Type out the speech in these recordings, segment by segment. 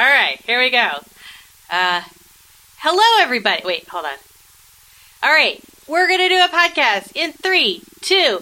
All right, here we go. Uh, hello, everybody. Wait, hold on. All right, we're going to do a podcast in three, two.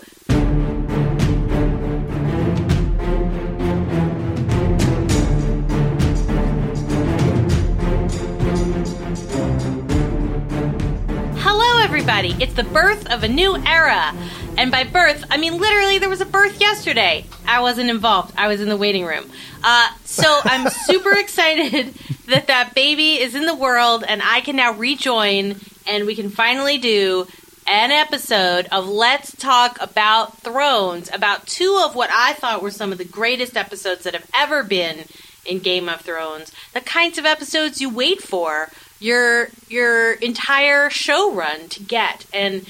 Hello, everybody. It's the birth of a new era. And by birth, I mean literally there was a birth yesterday. I wasn't involved. I was in the waiting room. Uh, so I'm super excited that that baby is in the world and I can now rejoin and we can finally do an episode of Let's Talk About Thrones, about two of what I thought were some of the greatest episodes that have ever been in Game of Thrones. The kinds of episodes you wait for your your entire show run to get. And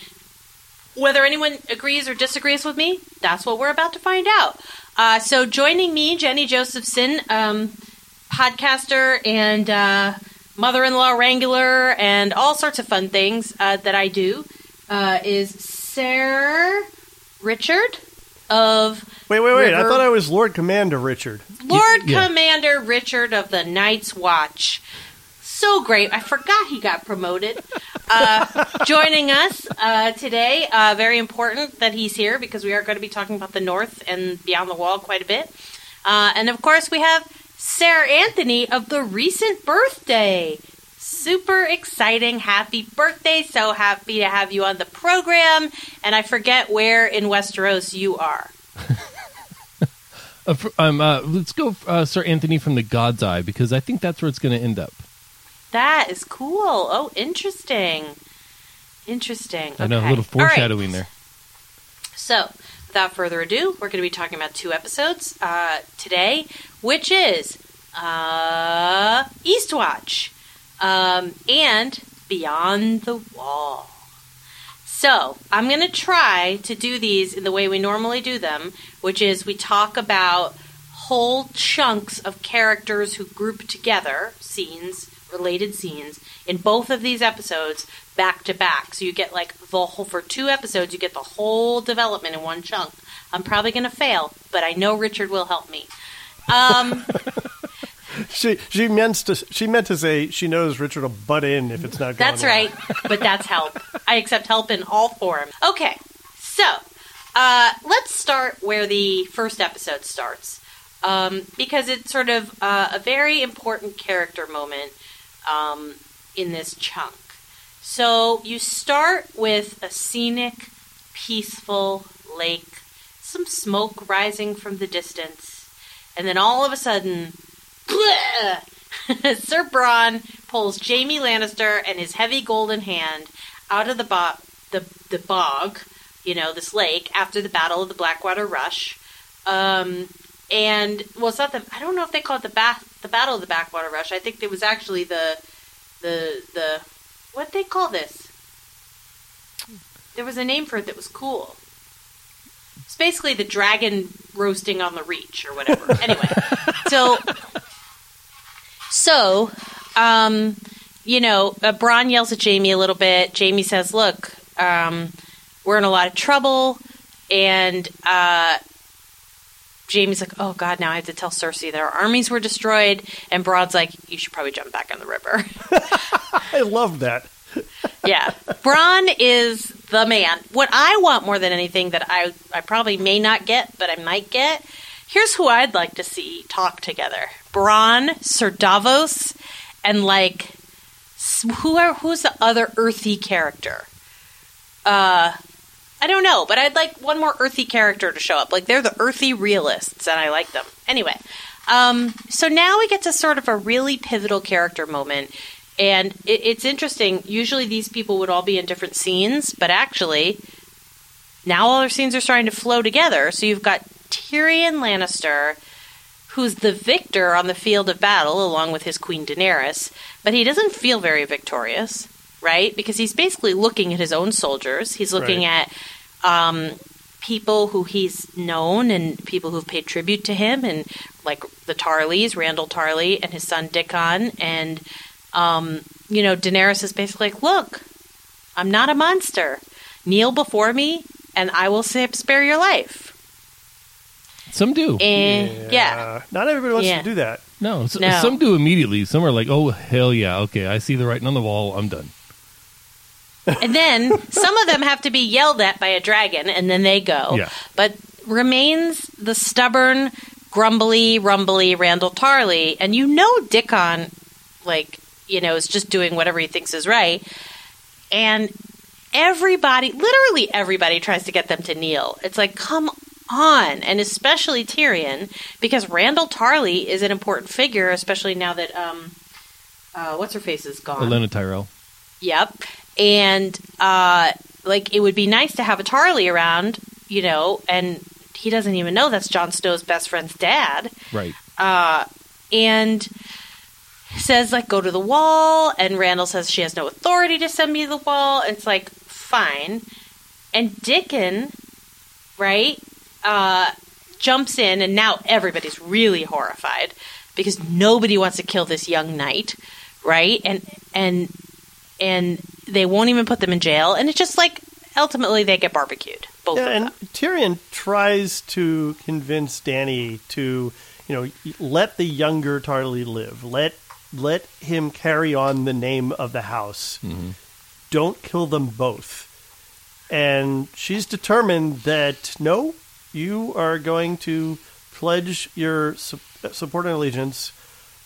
whether anyone agrees or disagrees with me, that's what we're about to find out. Uh, so joining me, Jenny Josephson, um, podcaster and uh, mother-in-law wrangler, and all sorts of fun things uh, that I do, uh, is Sarah Richard of Wait, wait, wait! I thought I was Lord Commander Richard. Lord yeah. Commander Richard of the Night's Watch. So great. I forgot he got promoted. Uh, joining us uh, today, uh, very important that he's here because we are going to be talking about the North and Beyond the Wall quite a bit. Uh, and of course, we have Sarah Anthony of the recent birthday. Super exciting. Happy birthday. So happy to have you on the program. And I forget where in Westeros you are. Uh, um, uh, let's go, uh, Sir Anthony from the God's Eye, because I think that's where it's going to end up. That is cool. Oh, interesting. Interesting. I know, a little All right. foreshadowing there. So, without further ado, we're going to be talking about two episodes uh, today, which is uh, Eastwatch um, and Beyond the Wall. So, I'm going to try to do these in the way we normally do them, which is we talk about whole chunks of characters who group together, scenes, related scenes, in both of these episodes back to back. So you get like the whole, for two episodes, you get the whole development in one chunk. I'm probably going to fail, but I know Richard will help me. Um, She she meant to she meant to say she knows Richard will butt in if it's not. going That's right, but that's help. I accept help in all forms. Okay, so uh, let's start where the first episode starts, um, because it's sort of uh, a very important character moment um, in this chunk. So you start with a scenic, peaceful lake, some smoke rising from the distance, and then all of a sudden, Sir Bronn pulls Jaime Lannister and his heavy golden hand out of the, bo- the the bog, you know, this lake after the Battle of the Blackwater Rush. Um, and well, it's not the I don't know if they call it the bath the Battle of the Backwater Rush. I think it was actually the the the what they call this. There was a name for it that was cool. It's basically the dragon roasting on the reach or whatever. anyway, so so, um, you know, uh, Bronn yells at Jaime a little bit. Jaime says, "Look, um, we're in a lot of trouble," and uh, Jaime's like, "Oh God, now I have to tell Cersei that our armies were destroyed." And Bronn's like, "You should probably jump back in the river." I love that. yeah, Bronn is the man. What I want more than anything that I I probably may not get, but I might get. Here's who I'd like to see talk together: Bronn, Sir Davos, and like who are who's the other earthy character? Uh, I don't know, but I'd like one more earthy character to show up. Like they're the earthy realists, and I like them. Anyway, um, so now we get to sort of a really pivotal character moment, and it, it's interesting. Usually these people would all be in different scenes, but actually, now all their scenes are starting to flow together. So you've got Tyrion Lannister, who's the victor on the field of battle, along with his queen Daenerys, but he doesn't feel very victorious, right? Because he's basically looking at his own soldiers. He's looking Right. at um, people who he's known and people who've paid tribute to him, and like the Tarlys, Randyll Tarly and his son Dickon, and um, you know, Daenerys is basically like, "Look, I'm not a monster. Kneel before me, and I will sa- spare your life." Some do. And yeah. Not everybody wants Yeah. to do that. no, s- No. some do immediately. Some are like, oh hell yeah, okay, I see the writing on the wall. I'm done. And then some of them have to be yelled at by a dragon, and then they go. Yeah. But remains the stubborn, grumbly, rumbly Randyll Tarly, and you know Dickon, like you know, is just doing whatever he thinks is right, and everybody, literally everybody, tries to get them to kneel. It's like, come on, and especially Tyrion, because Randyll Tarly is an important figure, especially now that um, uh, what's her face is gone. Olenna Tyrell. Yep. And uh like it would be nice to have a Tarly around, you know, and he doesn't even know that's Jon Snow's best friend's dad. Right. Uh and says like go to the wall and Randyll says she has no authority to send me to the wall. It's like fine. And Dickon, right? Uh jumps in and now everybody's really horrified because nobody wants to kill this young knight, right? And and and they won't even put them in jail and it's just like ultimately they get barbecued both Yeah, of and them Tyrion tries to convince Danny to, you know, let the younger Tarly live. Let let him carry on the name of the house. Mm-hmm. Don't kill them both. And she's determined that no, you are going to pledge your su- support and allegiance,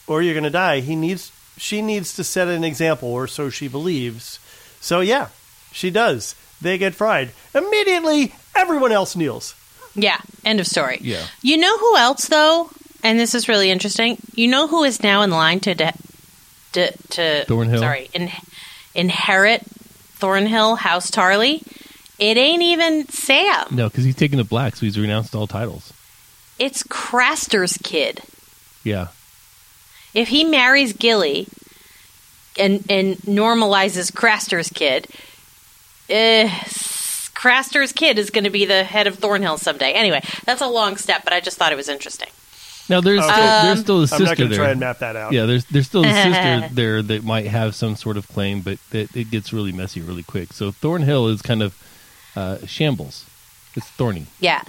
or you're going to die. He needs, she needs to set an example, or so she believes. So yeah, she does. They get fried immediately. Everyone else kneels. yeah end of story Yeah. you know who else though and this is really interesting you know who is now in line to de- to, to Thornhill? sorry in, inherit thornhill house Tarly. it ain't even sam No, because he's taken the black, so he's renounced all titles. it's craster's kid Yeah. if he marries Gilly and and normalizes Craster's kid, eh, Craster's kid is going to be the head of Thornhill someday. Anyway, that's a long step, but I just thought it was interesting. Now there's Okay. still, Um, there's still a I'm sister not going to there. try and map that out. Yeah, there's there's still a sister there that might have some sort of claim, but that it gets really messy really quick. So Thornhill is kind of uh, shambles. It's thorny. Yeah,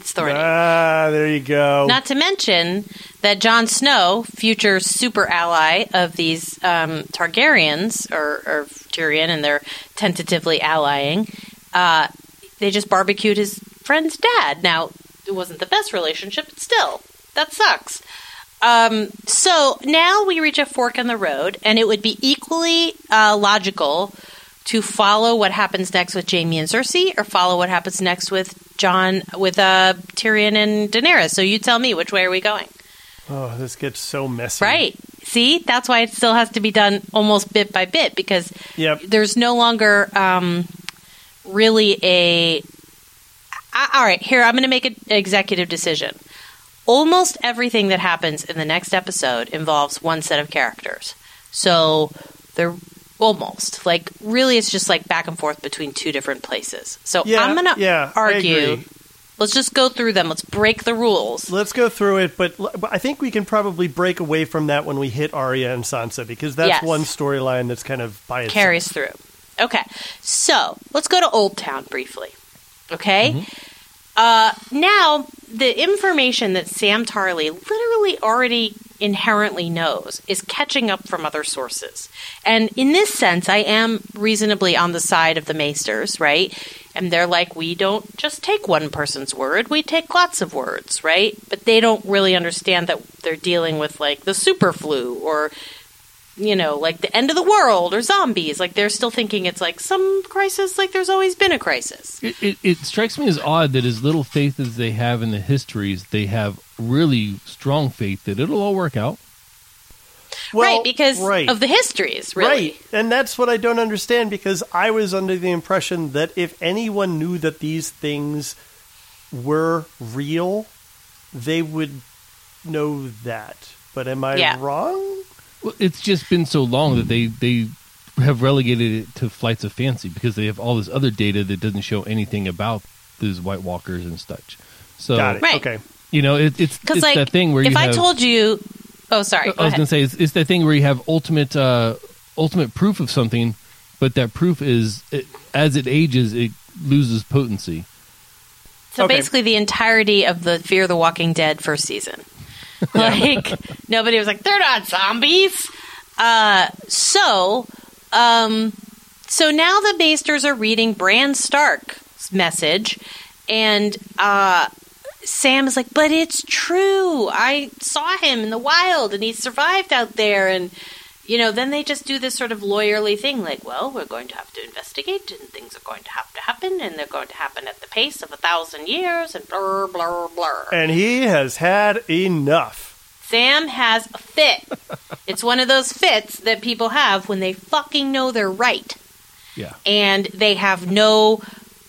it's Thorny. Ah, there you go. Not to mention that Jon Snow, future super ally of these um, Targaryens, or, or Tyrion, and they're tentatively allying, uh, they just barbecued his friend's dad. Now, it wasn't the best relationship, but still, that sucks. Um, so now we reach a fork in the road, and it would be equally uh, logical to follow what happens next with Jaime and Cersei, or follow what happens next with Jon, with uh, Tyrion and Daenerys. So you tell me, which way are we going? oh, this gets so messy. Right. See, that's why it still has to be done almost bit by bit because Yep. there's no longer um, really a. I- all right, here I'm going to make an executive decision. Almost everything that happens in the next episode involves one set of characters. So they're almost like really, it's just like back and forth between two different places. So Yeah, I'm going to yeah, argue. Let's just go through them. Let's break the rules. Let's go through it, but, but I think we can probably break away from that when we hit Arya and Sansa because that's Yes. one storyline that's kind of by itself. carries through. Okay, so let's go to Old Town briefly. Okay, uh, now the information that Sam Tarly literally already inherently knows is catching up from other sources, and in this sense, I am reasonably on the side of the Maesters, right? And they're like, we don't just take one person's word; we take lots of words, right? But they don't really understand that they're dealing with like the super flu or you know, like the end of the world or zombies. Like they're still thinking it's like some crisis, like there's always been a crisis. It, it, it strikes me as odd that as little faith as they have in the histories, they have really strong faith that it'll all work out. Well, right, because right. of the histories, really. Right. And that's what I don't understand because I was under the impression that if anyone knew that these things were real, they would know that. But am I Yeah. wrong? Well, it's just been so long that they they have relegated it to flights of fancy because they have all this other data that doesn't show anything about these White Walkers and such. So Got it. Right. Okay. you know, it, it's Because it's like, that thing where if you I told you, oh, sorry, I was going to say it's, it's that thing where you have ultimate uh, ultimate proof of something, but that proof is it, as it ages, it loses potency. So Okay. basically, the entirety of the Fear the Walking Dead first season. like nobody was like, they're not zombies. Uh, so, um, so now the Maesters are reading Bran Stark's message, and uh, Sam is like, but it's true. I saw him in the wild, and he survived out there, and you know, then they just do this sort of lawyerly thing, like, well, we're going to have to investigate, and things are going to have to happen, and they're going to happen at the pace of a thousand years, and blur, blur, blur. And he has had enough. Sam has a fit. it's one of those fits that people have when they fucking know they're right, Yeah. and they have no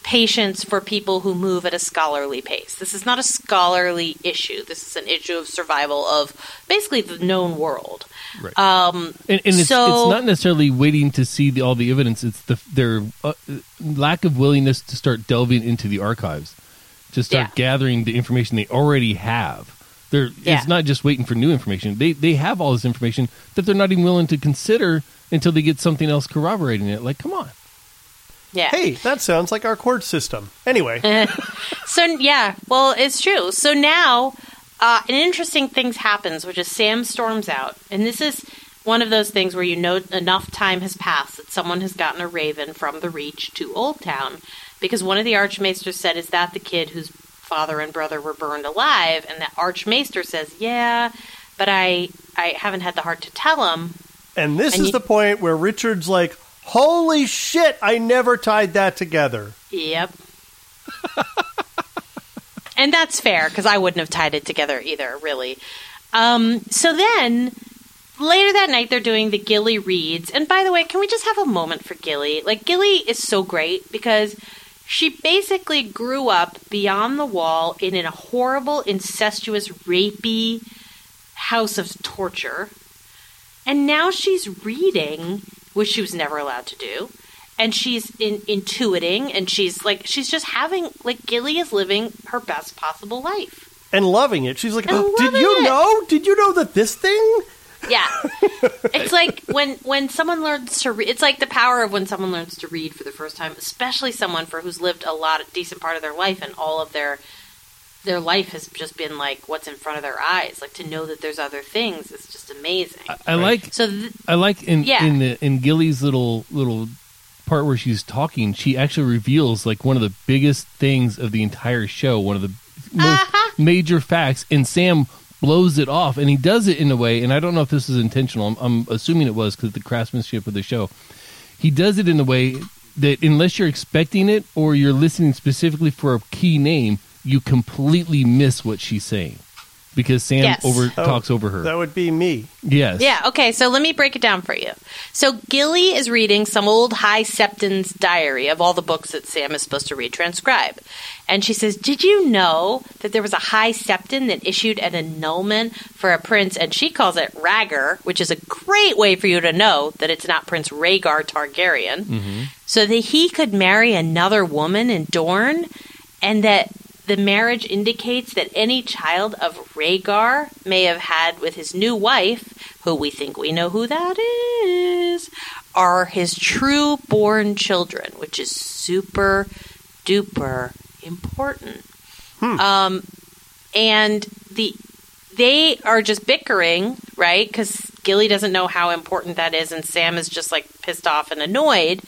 patience for people who move at a scholarly pace. This is not a scholarly issue. This is an issue of survival of basically the known world. Right. Um, And, and it's, So- it's not necessarily waiting to see the, all the evidence. It's the their uh, lack of willingness to start delving into the archives, to start Yeah. gathering the information they already have. They're, Yeah. It's not just waiting for new information. They they have all this information that they're not even willing to consider until they get something else corroborating it. Like, come on. yeah. Hey, that sounds like our court system. Anyway, So yeah, well, it's true. So now, uh, an interesting thing happens, which is Sam storms out, and this is one of those things where you know enough time has passed that someone has gotten a raven from the Reach to Old Town, because one of the Archmaesters said, "Is that the kid whose father and brother were burned alive?" And the Archmaester says, "Yeah." But I, I haven't had the heart to tell him. and this And is you- the point where Richard's like, "Holy shit! I never tied that together." Yep. and that's fair because I wouldn't have tied it together either, really. Um, so then later that night, they're doing the Gilly reads. And by the way, can we just have a moment for Gilly? Like, Gilly is so great because she basically grew up beyond the wall in a horrible, incestuous, rapey house of torture. And now she's reading, which she was never allowed to do. And she's in, intuiting, and she's like, she's just having, like, Gilly is living her best possible life. And loving it. She's like, oh, "Did you it. know? Did you know that this thing?" Yeah. it's like when when someone learns to read, it's like the power of when someone learns to read for the first time, especially someone for who's lived a lot, a decent part of their life, and all of their their life has just been like what's in front of their eyes. Like to know that there's other things is just amazing. I, I like So th- I like in Yeah. in the in Gilly's little little part where she's talking, she actually reveals like one of the biggest things of the entire show, one of the most Uh-huh. major facts, and Sam blows it off, and he does it in a way, and I don't know if this is intentional. I'm, I'm assuming it was because the craftsmanship of the show. He does it in a way that unless you're expecting it or you're listening specifically for a key name, you completely miss what she's saying because Sam Yes. over Oh, talks over her. That would be me. yes, Yeah, okay, so let me break it down for you. So Gilly is reading some old High Septon's diary of all the books that Sam is supposed to read transcribe. And she says, Did you know that there was a High Septon that issued an annulment for a prince? And she calls it Rhaegar, which is a great way for you to know that it's not Prince Rhaegar Targaryen. Mm-hmm. So that he could marry another woman in Dorne, and that the marriage indicates that any child of Rhaegar may have had with his new wife, who we think we know who that is, are his true born children, which is super duper important. Um, and the they are just bickering, right? Because Gilly doesn't know how important that is, and Sam is just like pissed off and annoyed.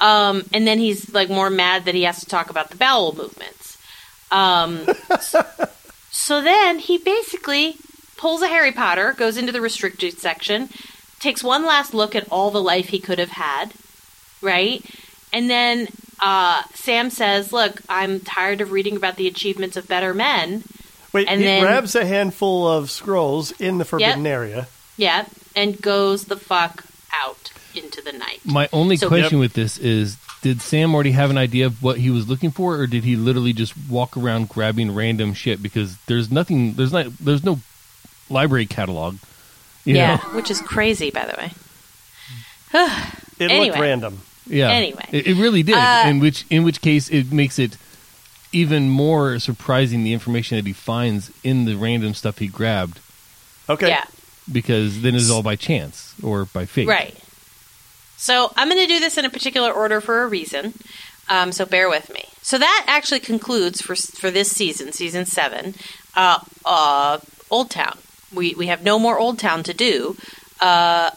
Um, and then he's like more mad that he has to talk about the bowel movements. Um, so then he basically pulls a Harry Potter, goes into the restricted section, takes one last look at all the life he could have had, right? And then uh, Sam says, Look, I'm tired of reading about the achievements of better men. Wait, And he then- grabs a handful of scrolls in the forbidden Yep. area. Yeah. And goes the fuck out into the night. My only So- question Yep. with this is did Sam already have an idea of what he was looking for or did he literally just walk around grabbing random shit because there's nothing there's not there's no library catalog. You yeah. know? Which is crazy, by the way. It looked random. Yeah. Anyway. It, it really did. Uh, in which in which case it makes it even more surprising the information that he finds in the random stuff he grabbed Okay. Yeah. because then it's all by chance or by fate. Right. So I'm going to do this in a particular order for a reason. Um, so bear with me. So that actually concludes for for this season, season seven, uh, uh, Old Town. We we have no more Old Town to do. Uh,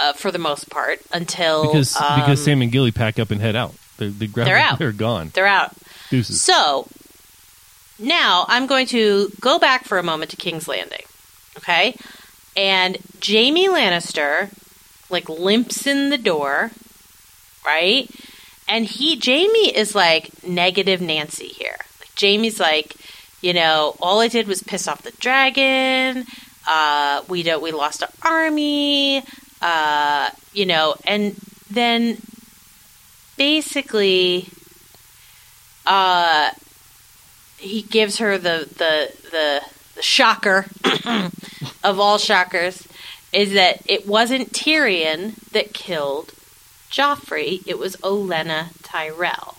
uh, for the most part, until because um, because Sam and Gilly pack up and head out. They're they grab, They're out. They're gone. they're out. Deuces. So now I'm going to go back for a moment to King's Landing. Okay? And Jaime Lannister like limps in the door, right? And he Jaime is like negative Nancy here. Like Jaime's like, you know, all I did was piss off the dragon. Uh, we don't we lost our army. Uh, you know, and then basically uh he gives her the the the, the shocker of all shockers is that it wasn't Tyrion that killed Joffrey, it was Olenna Tyrell.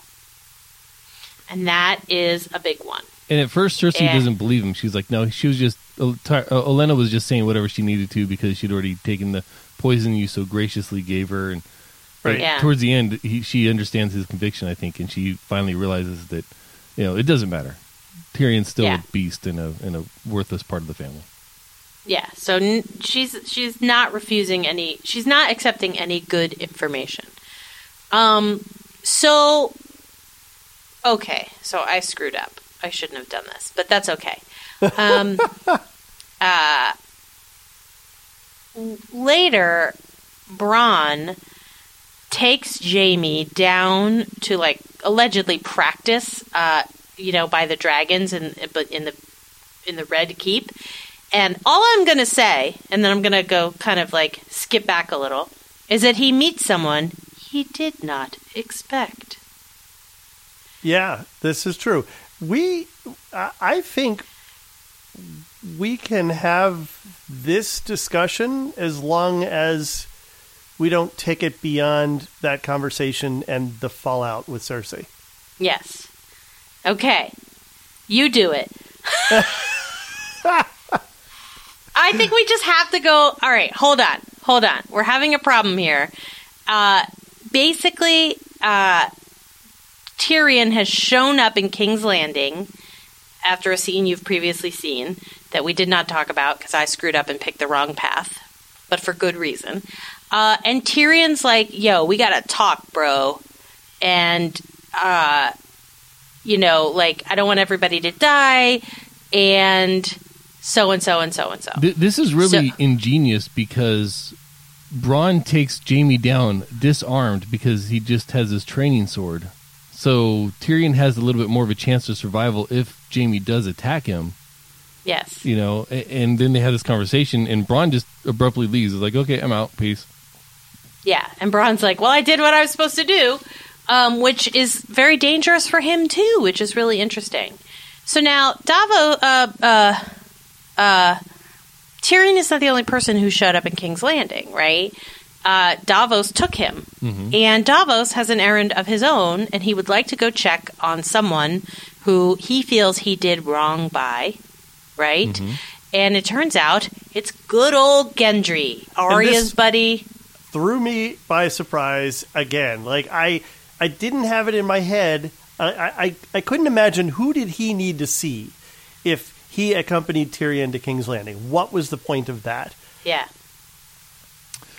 And that is a big one. And at first, Cersei Yeah. doesn't believe him. She's like, no, she was just. Uh, Ty- uh, Olenna was just saying whatever she needed to because she'd already taken the poison you so graciously gave her. And Right. Yeah. towards the end, he, she understands his conviction, I think, and she finally realizes that you know it doesn't matter. Tyrion's still Yeah. a beast and a and a worthless part of the family. Yeah, so n- she's she's not refusing any. She's not accepting any good information. Um. So. Okay, so I screwed up. I shouldn't have done this, but that's okay. Um. uh. Later, Bronn takes Jaime down to like allegedly practice. Uh. You know, by the dragons and but in the in the Red Keep. And all I'm going to say, and then I'm going to go kind of like skip back a little, is that he meets someone he did not expect. Yeah, this is true. We, I I think, we can have this discussion as long as we don't take it beyond that conversation and the fallout with Cersei. Yes. Okay. You do it. I think we just have to go. All right, hold on. Hold on. We're having a problem here. Uh, basically, uh, Tyrion has shown up in King's Landing after a scene you've previously seen that we did not talk about because I screwed up and picked the wrong path, but for good reason. Uh, and Tyrion's like, yo, we gotta talk, bro. And, uh, you know, like, I don't want everybody to die, and so and so and so and so. This is really So- ingenious because Bronn takes Jaime down disarmed because he just has his training sword. So Tyrion has a little bit more of a chance of survival if Jaime does attack him, Yes. you know. And then they have this conversation, and Bronn just abruptly leaves. He's like, "Okay, I'm out. Peace." Yeah. And Bronn's like, well, I did what I was supposed to do, um, which is very dangerous for him, too, which is really interesting. So now, Davo, uh, uh, uh, Tyrion is not the only person who showed up in King's Landing, right? Uh, Davos took him. And Davos has an errand of his own, and he would like to go check on someone who he feels he did wrong by, right? And it turns out it's good old Gendry, Arya's buddy. Threw me by surprise again. Like I, I didn't have it in my head. I, I, I couldn't imagine who did he need to see if he accompanied Tyrion to King's Landing. What was the point of that? Yeah.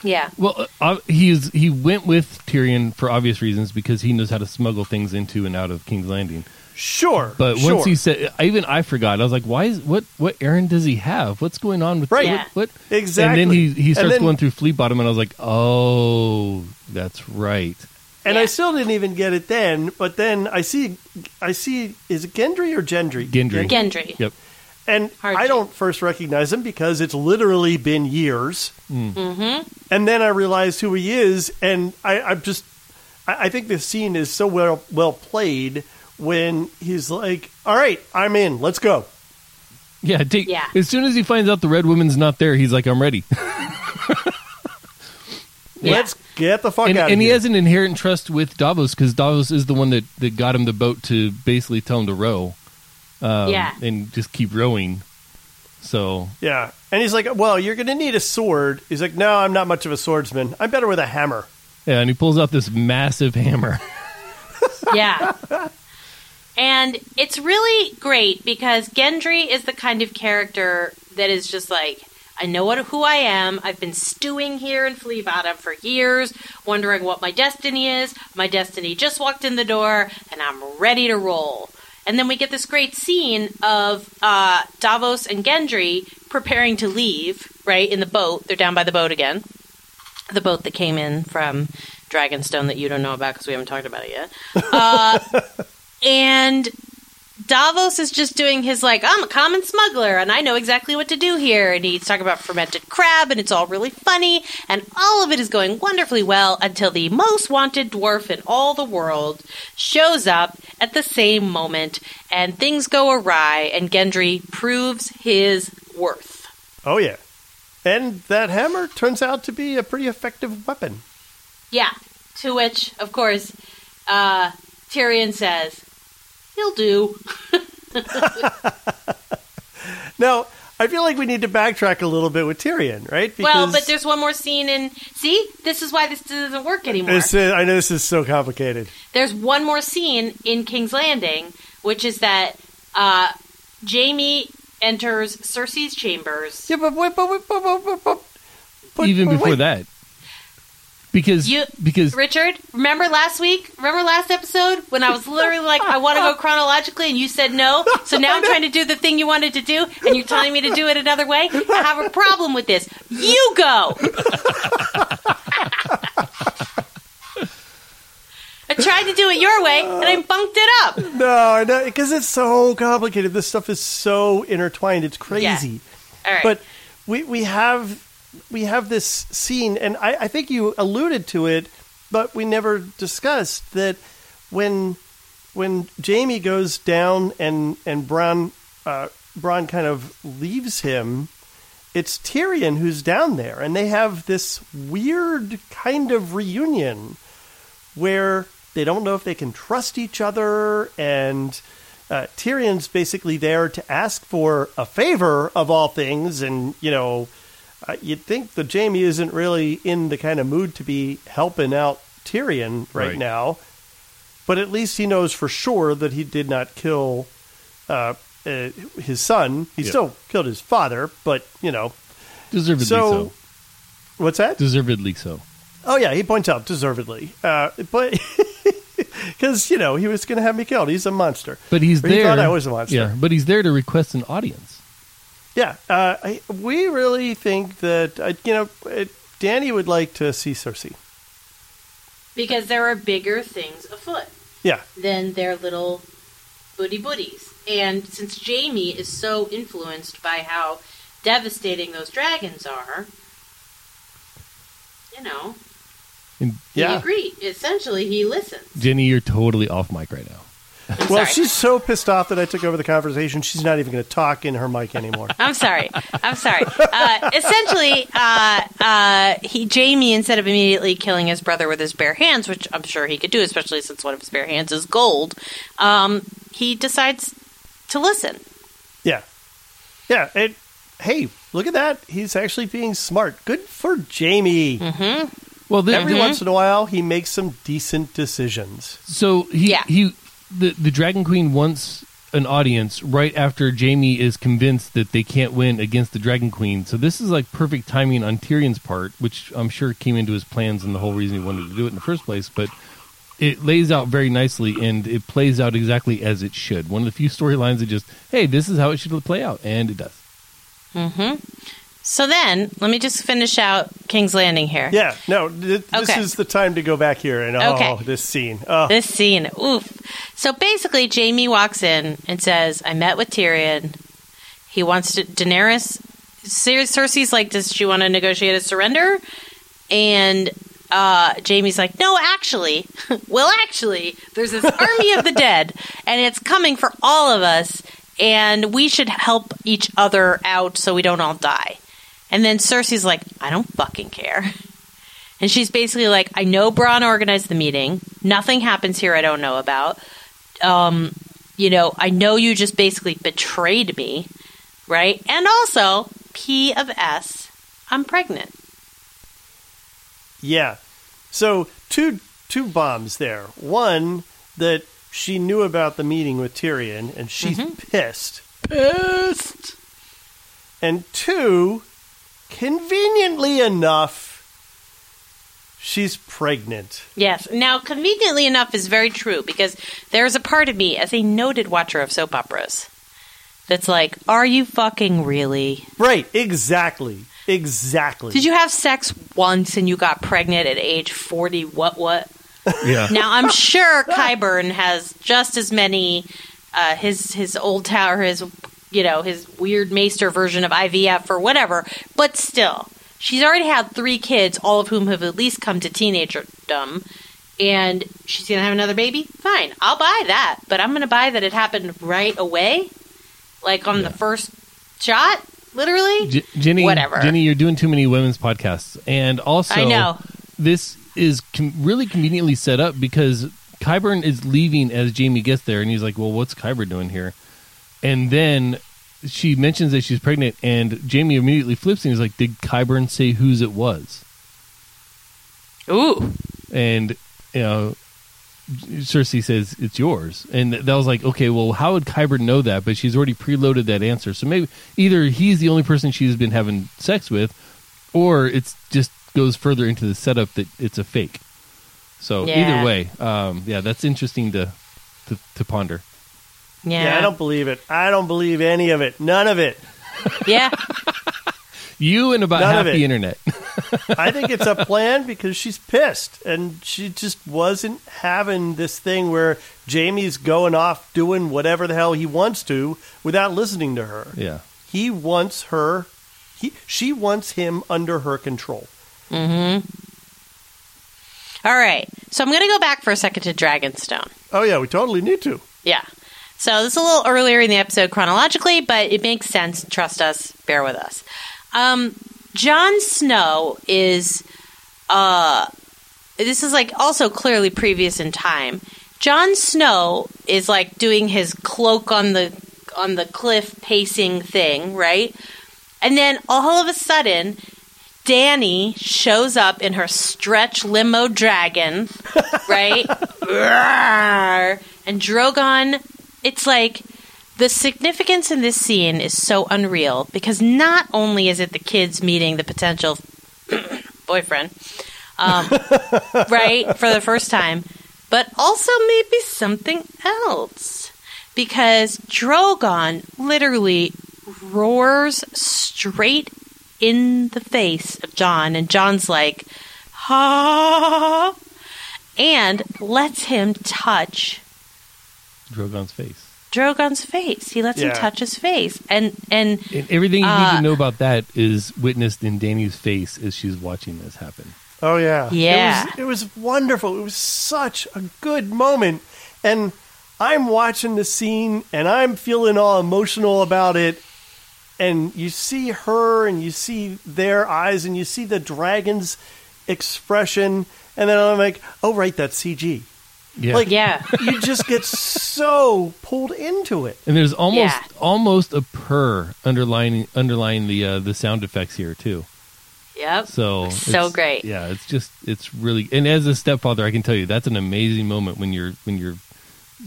Yeah. Well, uh, he's he went with Tyrion for obvious reasons because he knows how to smuggle things into and out of King's Landing. Sure, But sure. once he said, even I forgot. I was like, "Why is what? What errand does he have? What's going on with Right. what, Yeah. what?" Exactly. And then he he starts then- going through Flea Bottom, and I was like, "Oh, that's right." And Yeah. I still didn't even get it then. But then I see, I see, is it Gendry or Gendry? Gendry. Gendry. Yep. And Hard I G. don't first recognize him because it's literally been years. Mm-hmm. And then I realized who he is, and I, I'm just, I, I think this scene is so well well played when he's like, "All right, I'm in. Let's go." Yeah. Take, Yeah. As soon as he finds out the Red Woman's not there, he's like, "I'm ready." Yeah. Let's get the fuck and out of and he here. has an inherent trust with Davos because Davos is the one that, that got him the boat to basically tell him to row. Um, Yeah. And just keep rowing. So yeah, and he's like, "Well, you're going to need a sword." He's like, "No, I'm not much of a swordsman. I'm better with a hammer." yeah, and he pulls out this massive hammer. Yeah. And it's really great because Gendry is the kind of character that is just like, I know what who I am. I've been stewing here in Flea Bottom for years, wondering what my destiny is. My destiny just walked in the door, and I'm ready to roll. And then we get this great scene of uh, Davos and Gendry preparing to leave, right, in the boat. They're down by the boat again. The boat that came in from Dragonstone that you don't know about because we haven't talked about it yet. Uh, and Davos is just doing his like, I'm a common smuggler and I know exactly what to do here. And he's talking about fermented crab and it's all really funny. And all of it is going wonderfully well until the most wanted dwarf in all the world shows up at the same moment and things go awry and Gendry proves his worth. Oh yeah, and that hammer turns out to be a pretty effective weapon. Yeah. To which, of course, uh, Tyrion says, He'll do. Now, I feel like we need to backtrack a little bit with Tyrion, right? well, but there's one more scene in. See? This is why this doesn't work anymore. This is, I know this is so complicated. There's one more scene in King's Landing, which is that uh, Jaime enters Cersei's chambers. Yeah, but wait, but, wait, but, but, but, but, but Even but before wait. that, because You, because Richard, remember last week? Remember last episode when I was literally like, I want to go chronologically, and you said no. So now I'm trying to do the thing you wanted to do, and you're telling me to do it another way. I have a problem with this. You go. I tried to do it your way, and I bunked it up. No, no, because it's so complicated. This stuff is so intertwined. It's crazy. All right. But we we have we have this scene, and I, I think you alluded to it, but we never discussed that when when Jaime goes down and and Bronn uh, Bronn kind of leaves him. It's Tyrion who's down there, and they have this weird kind of reunion where they don't know if they can trust each other, and uh, Tyrion's basically there to ask for a favor of all things, and you know, uh, you'd think that Jaime isn't really in the kind of mood to be helping out Tyrion right, Right. now, but at least he knows for sure that he did not kill uh, uh, his son. He Yeah. still killed his father, but you know, deservedly so. so. What's that? Deservedly so. Oh yeah, he points out deservedly, uh, but because you know he was going to have me killed. He's a monster. But he's Or he there. thought I was a monster. Yeah, but he's there to request an audience. Yeah, uh, I, we really think that uh, you know uh, Danny would like to see Cersei. Because there are bigger things afoot. Yeah, than their little booty booties. And since Jaime is so influenced by how devastating those dragons are, you know, And he yeah. agreed. Essentially, he listens. Jenny, you're totally off mic right now. I'm Well, sorry. she's so pissed off that I took over the conversation. She's not even going to talk in her mic anymore. I'm sorry. I'm sorry. Uh, essentially, uh, uh, he Jaime instead of immediately killing his brother with his bare hands, which I'm sure he could do, especially since one of his bare hands is gold, um, he decides to listen. yeah, yeah. And hey, look at that. He's actually being smart. Good for Jaime. Well, the, Every the- once in a while, he makes some decent decisions. so he Yeah. he the the Dragon Queen wants an audience right after Jaime is convinced that they can't win against the Dragon Queen. So this is like perfect timing on Tyrion's part, which I'm sure came into his plans and the whole reason he wanted to do it in the first place. But it lays out very nicely and it plays out exactly as it should. One of the few storylines that just, hey, this is how it should play out, and it does. Mm-hmm. So then, let me just finish out King's Landing here. Yeah, no, th- this Okay. is the time to go back here and oh, Okay. this scene. Oh, This scene, oof. So basically, Jaime walks in and says, "I met with Tyrion. He wants to Daenerys. Cer- Cersei's like, does she want to negotiate a surrender?" And uh, Jaime's like, "No, actually, well, actually, there's this army of the dead, and it's coming for all of us, and we should help each other out so we don't all die." And then Cersei's like, "I don't fucking care." And she's basically like, I know Bronn organized the meeting. Nothing happens here I don't know about. Um, you know, I know you just basically betrayed me, right? And also, P of S, I'm pregnant. Yeah. So two two bombs there. One that she knew about the meeting with Tyrion and she's pissed. Pissed. And two, conveniently enough, she's pregnant. Yes. Now, conveniently enough, is very true because there's a part of me, as a noted watcher of soap operas, that's like, are you fucking really? Right, exactly. Exactly. Did you have sex once and you got pregnant at age 40? What, what? Yeah. Now, I'm sure Qyburn has just as many, uh, his, his old tower, his, you know, his weird maester version of IVF or whatever, but still. She's already had three kids, all of whom have at least come to teenagerdom, and she's going to have another baby? Fine, I'll buy that, but I'm going to buy that it happened right away, like on the first shot, literally. J- Jenny, Whatever. Jenny, you're doing too many women's podcasts, and also, I know. this is com- really conveniently set up because Qyburn is leaving as Jaime gets there, and he's like, "Well, what's Qyburn doing here?" And then she mentions that she's pregnant, and Jaime immediately flips and he's like, "Did Qyburn say whose it was?" Ooh. And you know, Cersei says it's yours, and that was like, okay, well, how would Qyburn know that? But she's already preloaded that answer, so maybe either he's the only person she's been having sex with, or it's just goes further into the setup that it's a fake. So Yeah. either way, um, yeah, that's interesting to to, to ponder. Yeah. Yeah, I don't believe it. I don't believe any of it. None of it. yeah. You and about None half the internet. I think it's a plan because she's pissed and she just wasn't having this thing where Jaime's going off doing whatever the hell he wants to without listening to her. yeah, He wants her he she wants him under her control. Mhm. All right. So I'm going to go back for a second to Dragonstone. Oh yeah, we totally need to. Yeah. So this is a little earlier in the episode chronologically, but it makes sense. Trust us. Bear with us. Um, Jon Snow is, uh, this is like also clearly previous in time. Jon Snow is like doing his cloak on the on the cliff pacing thing, right? And then all of a sudden, Danny shows up in her stretch limo dragon, right? And Drogon, it's like the significance in this scene is so unreal because not only is it the kids meeting the potential boyfriend, um, right, for the first time, but also maybe something else. Because Drogon literally roars straight in the face of Jon, and Jon's like, ha, and lets him touch Drogon's face. Drogon's face. He lets him touch his face, and and And everything you need Uh, to know about that is witnessed in Danny's face as she's watching this happen. Oh yeah, Yeah. It was, it was wonderful. It was such a good moment, and I'm watching the scene and I'm feeling all emotional about it. And you see her, and you see their eyes, and you see the dragon's expression, and then I'm like, "Oh right, that's CG." Yeah. Like, yeah, you just get so pulled into it. And there's almost Yeah. almost a purr underlying underlying the uh, the sound effects here too. yep, So So it's- great. Yeah, it's just it's really and as a stepfather, I can tell you that's an amazing moment when you're when you're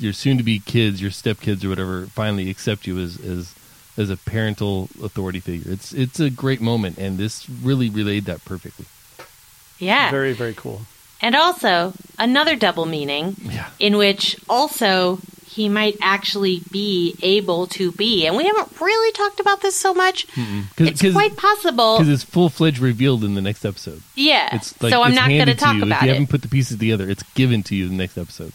your soon to be kids, your stepkids or whatever, finally accept you as as as a parental authority figure. It's it's a great moment, and this really relayed that perfectly. yeah. Very, very cool. And also another double meaning Yeah. in which also he might actually be able to be, and we haven't really talked about this so much. It's quite possible. because it's full fledged revealed in the next episode. Yeah. It's like so I'm it's not going to talk you. about If you it. haven't put the pieces together, it's given to you in the next episode.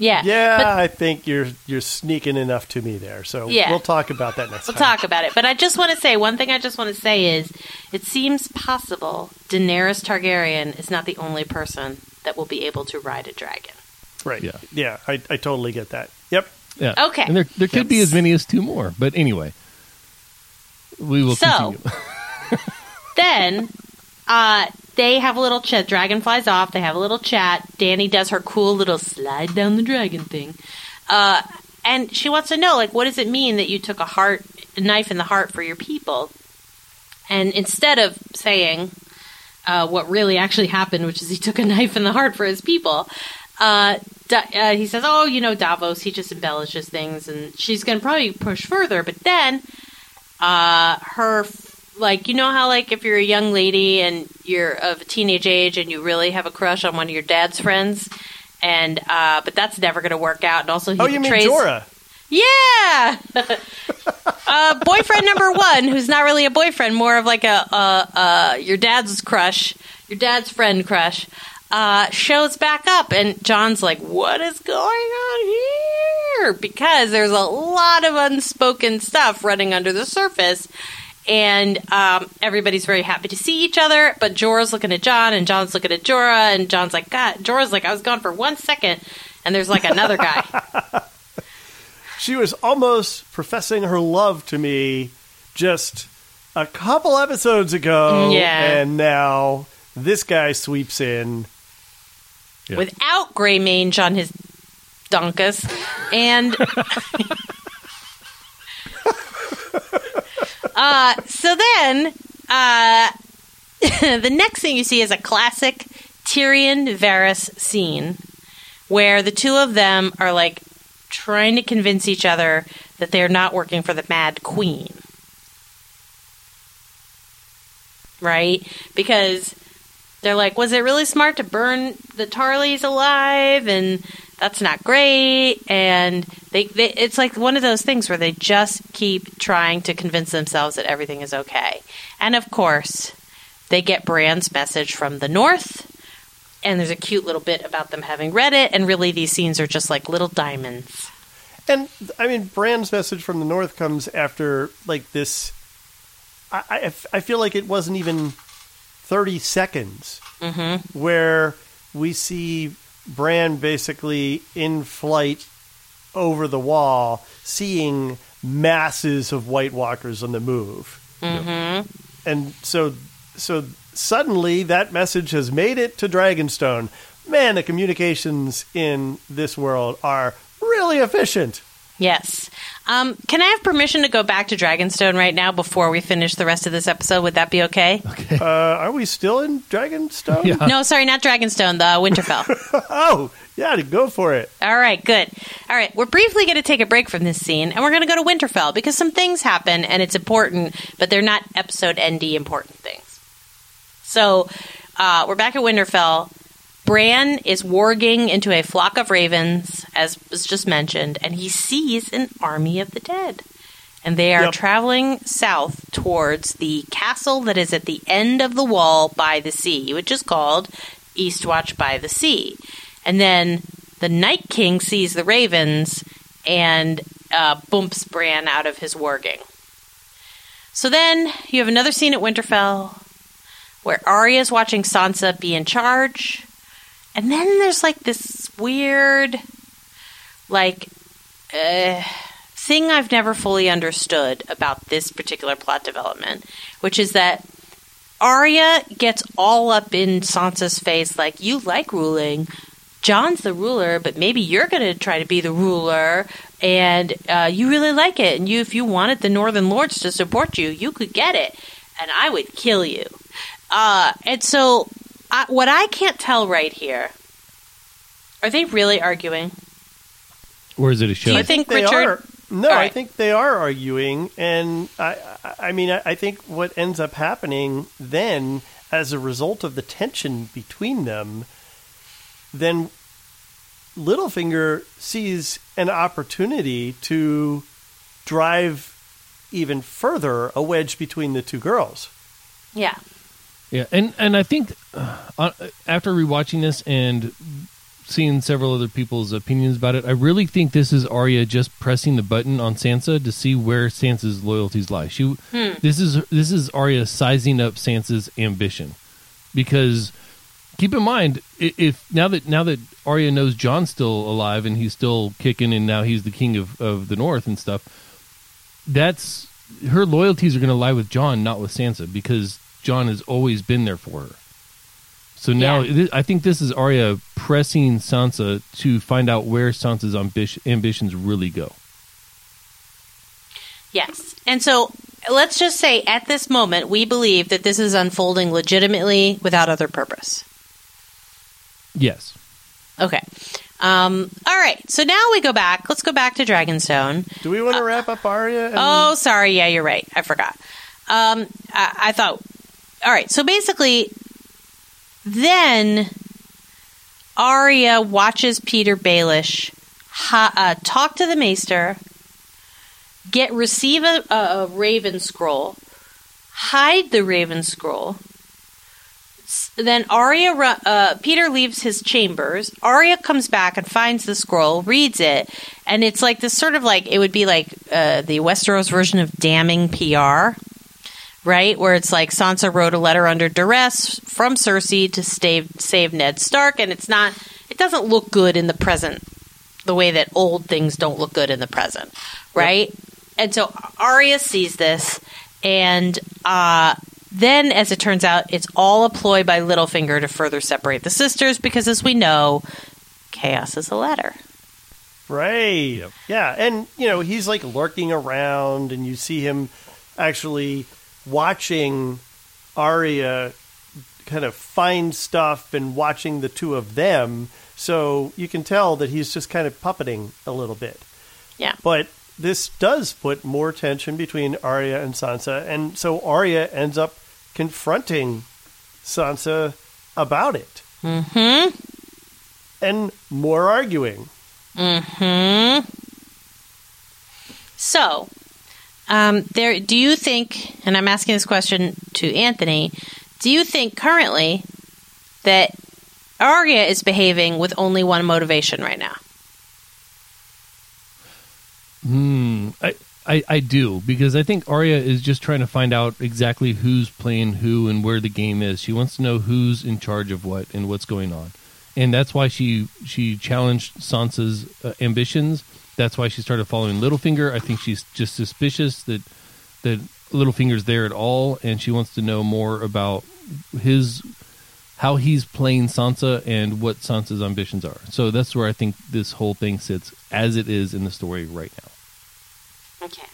Yeah. Yeah, But I think you're you're sneaking enough to me there. So Yeah. we'll talk about that next We'll time. talk about it. But I just want to say one thing I just want to say is it seems possible Daenerys Targaryen is not the only person that will be able to ride a dragon. Right. Yeah. Yeah. I, I totally get that. Yep. Yeah. Okay. And there there could be as many as two more, but anyway, we will So- continue. then uh, they have a little chat. Dragon flies off. They have a little chat. Danny does her cool little slide down the dragon thing. Uh, and she wants to know, like, what does it mean that you took a heart, a knife in the heart for your people? And instead of saying uh, what really actually happened, which is he took a knife in the heart for his people, uh, Da- uh, he says, "Oh, you know Davos, he just embellishes things," and she's going to probably push further. But then, uh, her like you know how like if you're a young lady and you're of a teenage age and you really have a crush on one of your dad's friends, and uh, but that's never going to work out. And also, he Oh, you mean betrays- Jorah? yeah. uh, boyfriend number one, who's not really a boyfriend, more of like a uh, uh, your dad's crush, your dad's friend crush, uh, shows back up, and Jon's like, "What is going on here?" Because there's a lot of unspoken stuff running under the surface. And um, everybody's very happy to see each other, but Jorah's looking at Jon, and Jon's looking at Jorah, and Jon's like, "God." Jorah's like, "I was gone for one second, and there's like another guy." She was almost professing her love to me just a couple episodes ago. Mm, Yeah. And now this guy sweeps in. Yeah. without gray mange on his donkus. And uh, so then uh, the next thing you see is a classic Tyrion Varys scene where the two of them are like trying to convince each other that they're not working for the Mad Queen. Right? Because they're like, was it really smart to burn the Tarlys alive? And that's not great. And they, they, it's like one of those things where they just keep trying to convince themselves that everything is okay. And of course, they get Bran's message from the North. And there's a cute little bit about them having read it. And really, these scenes are just like little diamonds. And I mean, Bran's message from the north comes after like this. I, I, I feel like it wasn't even thirty seconds where we see Brand basically in flight over the wall, seeing masses of White Walkers on the move, mm-hmm. and so so suddenly that message has made it to Dragonstone. Man, the communications in this world are really efficient. Yes. Um, can I have permission to go back to Dragonstone right now before we finish the rest of this episode? Would that be okay? Uh, are we still in Dragonstone? Yeah. No, sorry, not Dragonstone, the Winterfell. Oh, yeah, to go for it. All right, good. All right, we're briefly going to take a break from this scene, and we're going to go to Winterfell because some things happen, and it's important, but they're not episode ND important things. So uh, we're back at Winterfell. Bran is warging into a flock of ravens, as was just mentioned, and he sees an army of the dead. And they are Yep. traveling south towards the castle that is at the end of the wall by the sea, which is called Eastwatch by the Sea. And then the Night King sees the ravens and uh, bumps Bran out of his warging. So then you have another scene at Winterfell where Arya is watching Sansa be in charge. And then there's like this weird, like, uh, thing I've never fully understood about this particular plot development, which is that Arya gets all up in Sansa's face, like, you like ruling. Jon's the ruler, but maybe you're going to try to be the ruler, and uh, you really like it. And you, if you wanted the Northern Lords to support you, you could get it, and I would kill you. Uh, and so, I, what I can't tell right here, are they really arguing? Or is it a show? Do you think they Richard? are. No, All I think they are arguing, and I, I- I mean, I, I think what ends up happening then, as a result of the tension between them, then Littlefinger sees an opportunity to drive even further a wedge between the two girls. Yeah. Yeah, and and I think uh, uh, after rewatching this and seeing several other people's opinions about it, I really think this is Arya just pressing the button on Sansa to see where Sansa's loyalties lie. She this is this is Arya sizing up Sansa's ambition because keep in mind if now that now that Arya knows Jon's still alive and he's still kicking and now he's the king of of the North and stuff, that's her loyalties are going to lie with Jon, not with Sansa, because Jon has always been there for her. So now Yeah. thi- I think this is Arya pressing Sansa to find out where Sansa's ambition, ambitions really go. Yes. And so let's just say at this moment, we believe that this is unfolding legitimately without other purpose. Yes. Okay. Um, all right. So now we go back. Let's go back to Dragonstone. Do we want to wrap up Arya? And, Oh, sorry. Yeah, you're right. I forgot. Um, I, I thought. All right. So basically, then Arya watches Peter Baelish ha, uh, talk to the Maester, get receive a, a, a Raven scroll, hide the Raven scroll. Then Arya, uh, Peter leaves his chambers. Arya comes back and finds the scroll, reads it, and it's like this sort of like it would be like uh, the Westeros version of damning PR, right? Where it's like Sansa wrote a letter under duress from Cersei to save save Ned Stark, and it's not. It doesn't look good in the present, the way that old things don't look good in the present, right? And so Arya sees this, and uh, then, as it turns out, it's all a ploy by Littlefinger to further separate the sisters, because as we know, chaos is a ladder. Right. Yeah, and you know he's like lurking around, and you see him actually watching Arya kind of find stuff and watching the two of them. So you can tell that he's just kind of puppeting a little bit. Yeah. But this does put more tension between Arya and Sansa, and so Arya ends up confronting Sansa about it. Mm-hmm. And more arguing. Mm-hmm. So, um, there. Do you think? And I'm asking this question to Anthony. Do you think currently that Arya is behaving with only one motivation right now? Hmm. I, I, I do because I think Arya is just trying to find out exactly who's playing who and where the game is. She wants to know who's in charge of what and what's going on, and that's why she she challenged Sansa's uh, ambitions. That's why she started following Littlefinger. I think she's just suspicious that that Littlefinger's there at all, and she wants to know more about his how he's playing Sansa and what Sansa's ambitions are. So that's where I think this whole thing sits as it is in the story right now. Okay.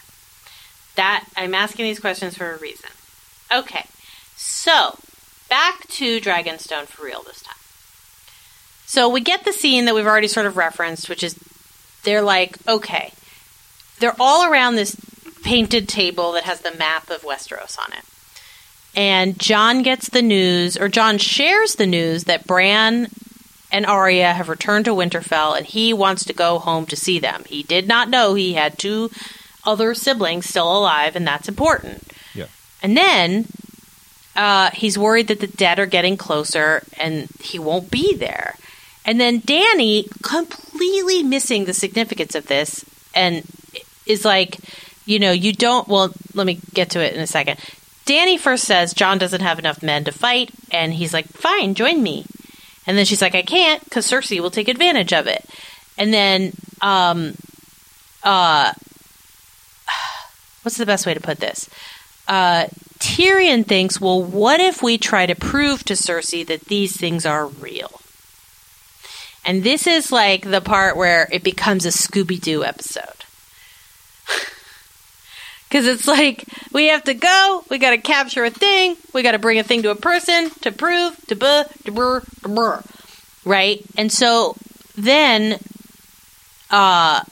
That I'm asking these questions for a reason. Okay. So, back to Dragonstone for real this time. So, we get the scene that we've already sort of referenced, which is they're like, okay, they're all around this painted table that has the map of Westeros on it. And Jon gets the news, or Jon shares the news that Bran and Arya have returned to Winterfell and he wants to go home to see them. He did not know he had two other siblings still alive, and that's important. Yeah. And then uh, he's worried that the dead are getting closer and he won't be there. And then Dany, completely missing the significance of this, and is like, you know, you don't. Well, let me get to it in a second. Dany first says Jon doesn't have enough men to fight, and he's like, fine, join me. And then she's like, I can't because Cersei will take advantage of it. And then, um, uh, what's the best way to put this? Uh, Tyrion thinks, well, what if we try to prove to Cersei that these things are real? And this is like the part where it becomes a Scooby Doo episode. Because it's like, we have to go, we got to capture a thing, we got to bring a thing to a person to prove, to buh, to brr, to brr. Right? And so then, uh,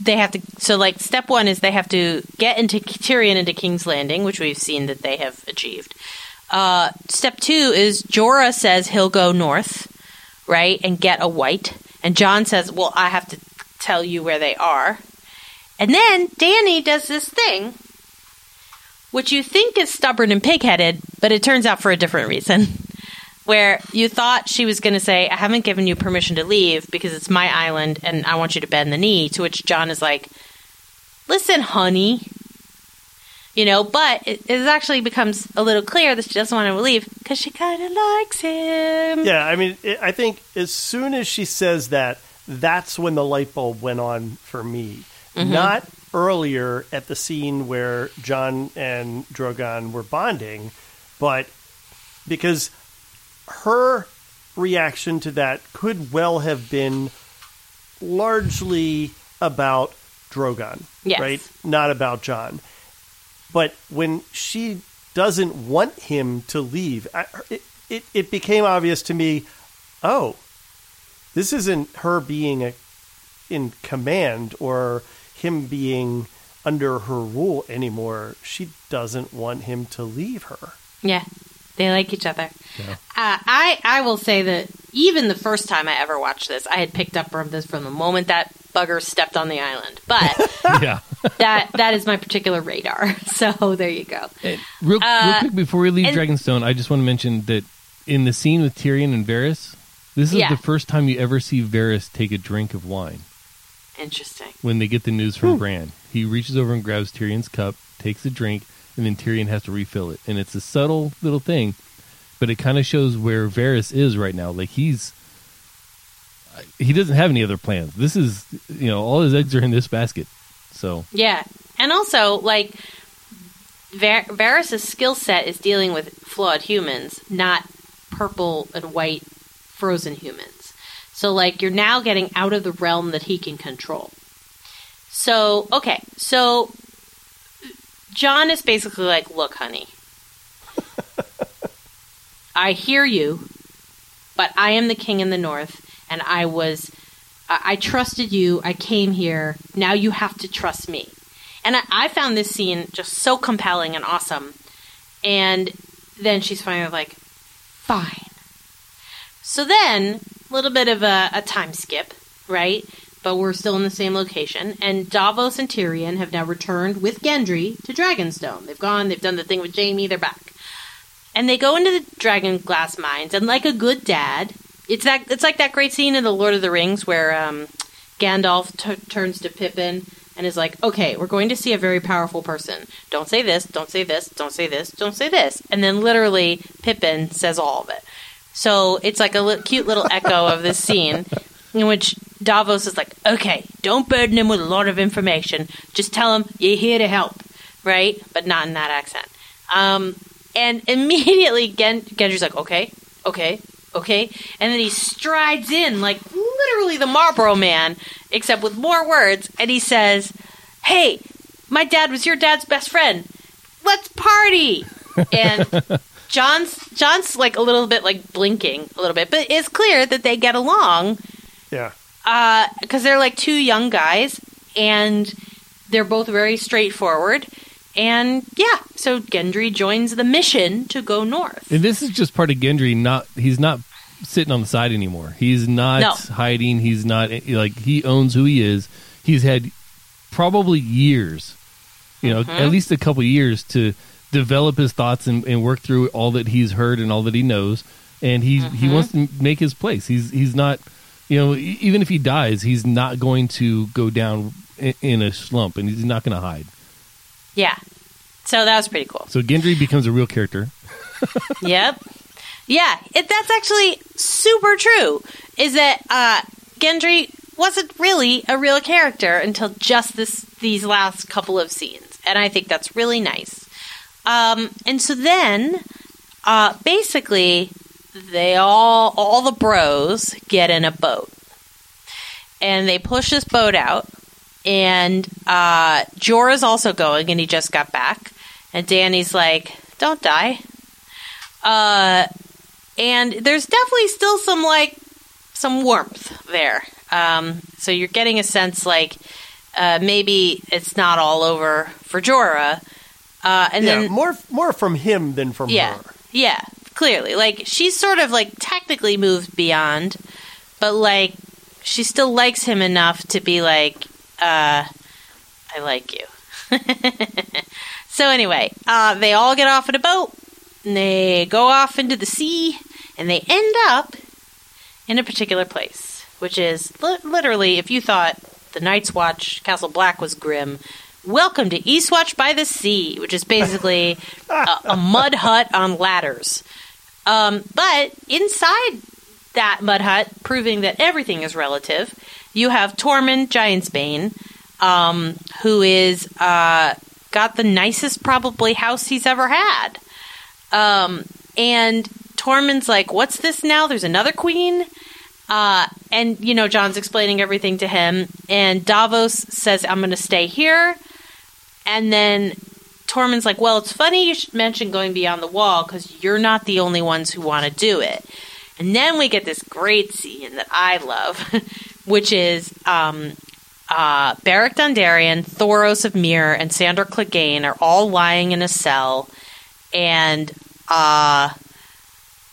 they have to, so like step one is they have to get into Tyrion into King's Landing, which we've seen that they have achieved. Uh, step two is Jorah says he'll go north, right, and get a white. And Jon says, well, I have to tell you where they are. And then Dany does this thing, which you think is stubborn and pigheaded, but it turns out for a different reason. Where you thought she was going to say, I haven't given you permission to leave because it's my island and I want you to bend the knee. To which Jon is like, Listen, honey. You know, but it, it actually becomes a little clear that she doesn't want to leave because she kind of likes him. Yeah, I mean, it, I think as soon as she says that, that's when the light bulb went on for me. Mm-hmm. Not earlier at the scene where Jon and Drogon were bonding, but because her reaction to that could well have been largely about Drogon, Yes. right? Not about Jon. But when she doesn't want him to leave, I, it, it, it became obvious to me oh, This isn't her being a, in command or him being under her rule anymore. She doesn't want him to leave her. Yeah, they like each other. Yeah. Uh, I I will say that even the first time I ever watched this, I had picked up from this from the moment that bugger stepped on the island. But yeah. that that is my particular radar. So there you go. And real, real Uh, quick before we leave and- Dragonstone, I just want to mention that in the scene with Tyrion and Varys, this is Yeah. the first time you ever see Varys take a drink of wine Interesting. when they get the news from Bran. He reaches over and grabs Tyrion's cup, takes a drink, and then Tyrion has to refill it. And it's a subtle little thing, but it kind of shows where Varys is right now. Like he's he doesn't have any other plans. This is you know all his eggs are in this basket. So Yeah, and also like Var- Varys' skill set is dealing with flawed humans, not purple and white frozen humans. So like you're now getting out of the realm that he can control. So okay, so Jon is basically like, look, honey, I hear you, but I am the king in the north, and I was I, trusted you. I came here. Now you have to trust me. And I, I found this scene just so compelling and awesome. And then she's finally like, fine. So then, a little bit of a, a time skip, right? But we're still in the same location. And Davos and Tyrion have now returned with Gendry to Dragonstone. They've gone, they've done the thing with Jaime, they're back. And they go into the dragon glass mines, and like a good dad, it's that it's like that great scene in the Lord of the Rings where um, Gandalf t- turns to Pippin and is like, "Okay, we're going to see a very powerful person. Don't say this. Don't say this. Don't say this. Don't say this." And then literally, Pippin says all of it. So it's like a li- cute little echo of this scene in which Davos is like, "Okay, don't burden him with a lot of information. Just tell him you're here to help, right? But not in that accent." Um, and immediately, Gen- Gendry's like, "Okay, okay, okay," and then he strides in like literally the Marlboro Man, except with more words, and he says, "Hey, my dad was your dad's best friend. Let's party!" And Jon's Jon's like a little bit like blinking a little bit, but it's clear that they get along Yeah. Uh, because they're like two young guys and they're both very straightforward. And yeah, so Gendry joins the mission to go north. And this is just part of Gendry. Not he's not sitting on the side anymore. He's not No. hiding. He's not like he owns who he is. He's had probably years, you know, Mm-hmm. at least a couple years to develop his thoughts and, and work through all that he's heard and all that he knows. And he Mm-hmm. he wants to make his place. He's he's not, you know, even if he dies, he's not going to go down in, in a slump, and he's not going to hide. Yeah. So that was pretty cool. So Gendry becomes a real character. yep. Yeah, it, that's actually super true. Is that uh, Gendry wasn't really a real character until just this these last couple of scenes, and I think that's really nice. Um, and so then, uh, basically, they all all the bros get in a boat, and they push this boat out. And uh, Jorah's also going, and he just got back. And Dany's like, "Don't die." Uh, and there's definitely still some like some warmth there. Um, so you're getting a sense like uh, maybe it's not all over for Jorah. Uh, and yeah. then more more from him than from yeah, her. yeah, clearly, like she's sort of like technically moved beyond, but like she still likes him enough to be like, uh, I like you. so anyway, uh, they all get off in a boat, and they go off into the sea, and they end up in a particular place, which is li- literally, if you thought the Night's Watch Castle Black was grim, welcome to Eastwatch by the Sea, which is basically a, a mud hut on ladders. Um, but inside that mud hut, proving that everything is relative, you have Tormund Giantsbane, um, who is uh, got the nicest probably house he's ever had. Um, and Tormund's like, "What's this now? There's another queen." Uh, and you know, Jon's explaining everything to him, and Davos says, "I'm going to stay here." And then Tormund's like, "Well, it's funny you should mention going beyond the wall because you're not the only ones who want to do it." And then we get this great scene that I love, which is um, uh, Beric Dondarrion, Thoros of Myr, and Sandor Clegane are all lying in a cell and uh,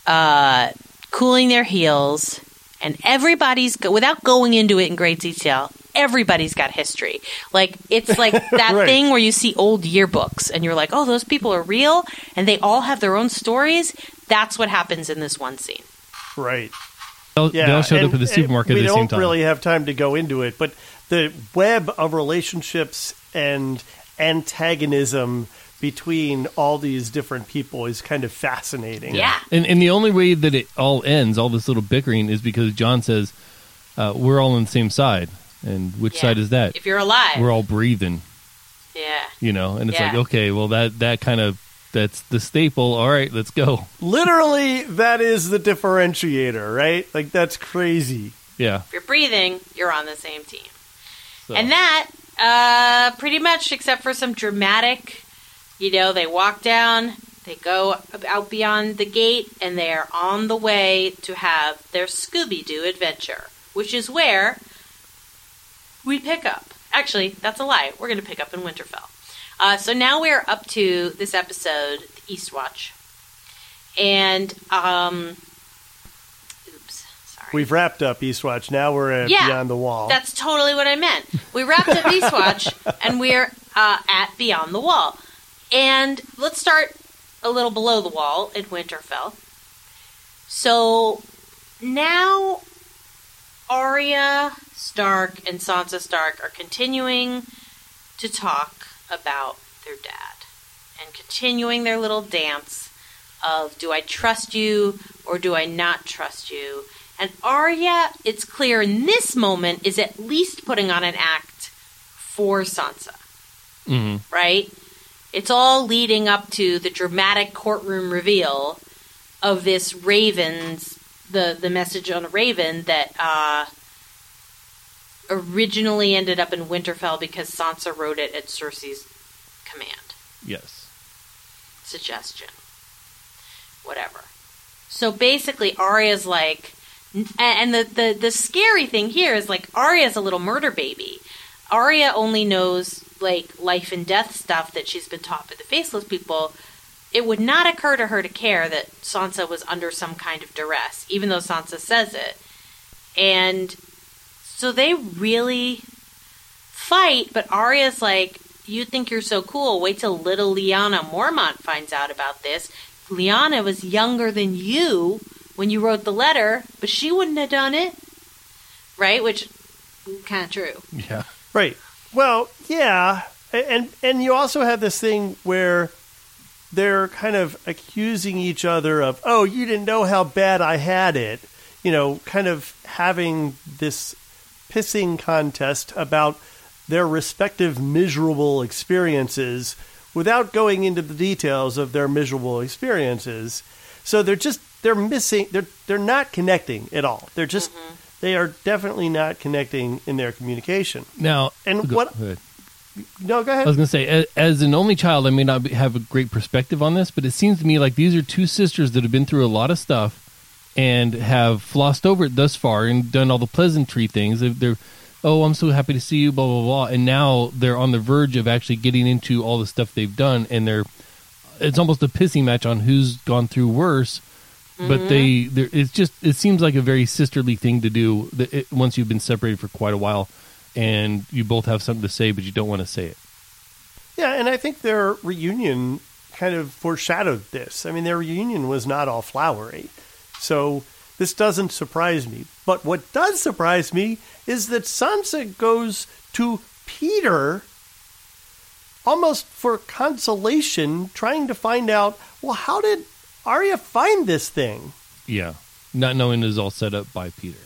uh, cooling their heels. And everybody's, go- without going into it in great detail, everybody's got history. Like, it's like that Right. thing where you see old yearbooks and you're like, oh, those people are real and they all have their own stories. That's what happens in this one scene. Right. They all, Yeah, they all showed and- up at the supermarket We at the don't really have time to go into it, but the web of relationships and antagonism between all these different people is kind of fascinating. Yeah. And and the only way that it all ends, all this little bickering, is because Jon says uh, we're all on the same side. And which Yeah. side is that? If you're alive. We're all breathing, yeah. you know. And it's Yeah. like, okay, well that that kind of that's the staple. All right, let's go. Literally, that is the differentiator, right? Like that's crazy. Yeah. If you're breathing, you're on the same team. So. And that, uh, pretty much, except for some dramatic, you know, they walk down, they go out beyond the gate, and they are on the way to have their Scooby Doo adventure, which is where we pick up. Actually, that's a lie. We're going to pick up in Winterfell. Uh, so now we're up to this episode, the Eastwatch. And, um, oops, sorry. We've wrapped up Eastwatch. Now we're at Yeah, Beyond the Wall. That's totally what I meant. We wrapped up Eastwatch, and we're uh, at Beyond the Wall. And let's start a little below the wall in Winterfell. So now Arya Stark and Sansa Stark are continuing to talk about their dad and continuing their little dance of do I trust you or do I not trust you? And Arya, it's clear in this moment, is at least putting on an act for Sansa, hmm right? It's all leading up to the dramatic courtroom reveal of this Raven's the the message on a Raven that uh, originally ended up in Winterfell because Sansa wrote it at Cersei's command Yes. suggestion. Whatever. So basically, Arya's like, and the, the, the scary thing here is like, Arya's a little murder baby. Arya only knows like life and death stuff that she's been taught by the faceless people. It would not occur to her to care that Sansa was under some kind of duress, even though Sansa says it. And so they really fight, but Arya's like, You think you're so cool. Wait till little Lyanna Mormont finds out about this. Lyanna was younger than you when you wrote the letter, but she wouldn't have done it. Right? Which kind of true. Yeah. Right. Well, yeah, and and you also have this thing where they're kind of accusing each other of, "Oh, you didn't know how bad I had it." You know, kind of having this pissing contest about their respective miserable experiences without going into the details of their miserable experiences. So they're just they're missing they're they're not connecting at all. They're just mm-hmm. they are definitely not connecting in their communication. Now, And go- what- go. No, go ahead. I was going to say, as, as an only child, I may not be, have a great perspective on this, but it seems to me like these are two sisters that have been through a lot of stuff and have flossed over it thus far and done all the pleasantry things. They're, they're oh, I'm so happy to see you, blah blah blah, and now they're on the verge of actually getting into all the stuff they've done, and they're it's almost a pissing match on who's gone through worse. But mm-hmm. they, it's just it seems like a very sisterly thing to do that it, once you've been separated for quite a while, and you both have something to say, but you don't want to say it. Yeah, and I think their reunion kind of foreshadowed this. I mean, their reunion was not all flowery. So this doesn't surprise me. But what does surprise me is that Sansa goes to Peter almost for consolation, trying to find out, well, how did Arya find this thing? Yeah, not knowing it was all set up by Peter.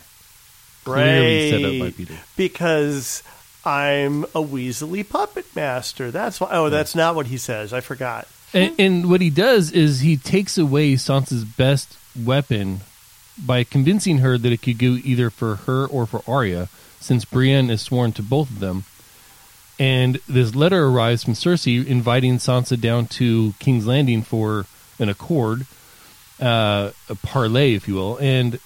Clearly set up by Peter. Because I'm a Weasley puppet master. That's why. Oh, that's not what he says. I forgot. And, and what he does is he takes away Sansa's best weapon by convincing her that it could go either for her or for Arya, since Brienne is sworn to both of them. And this letter arrives from Cersei inviting Sansa down to King's Landing for an accord. uh, a parley, if you will. And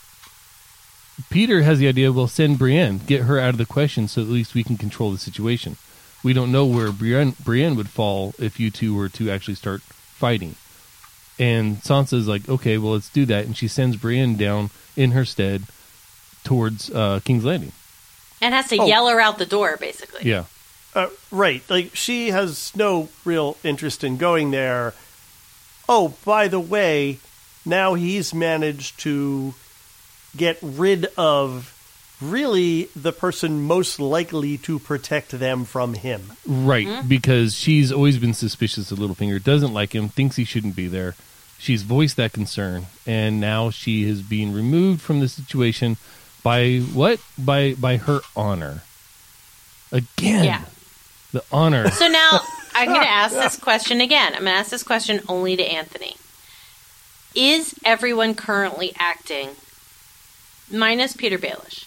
Peter has the idea, we'll send Brienne, get her out of the question so at least we can control the situation. We don't know where Brienne, Brienne would fall if you two were to actually start fighting. And Sansa's like, okay, well, let's do that. And she sends Brienne down in her stead towards uh, King's Landing. And has to Oh. yell her out the door, basically. Yeah. Uh, right. Like she has no real interest in going there. Oh, by the way, now he's managed to get rid of really the person most likely to protect them from him. Right, mm-hmm. because she's always been suspicious of Littlefinger, doesn't like him, thinks he shouldn't be there. She's voiced that concern, and now she is being removed from the situation by what? By by her honor. Again, Yeah. the honor. So now I'm going to ask this question again. I'm going to ask this question only to Anthony. Is everyone currently acting, minus Peter Baelish,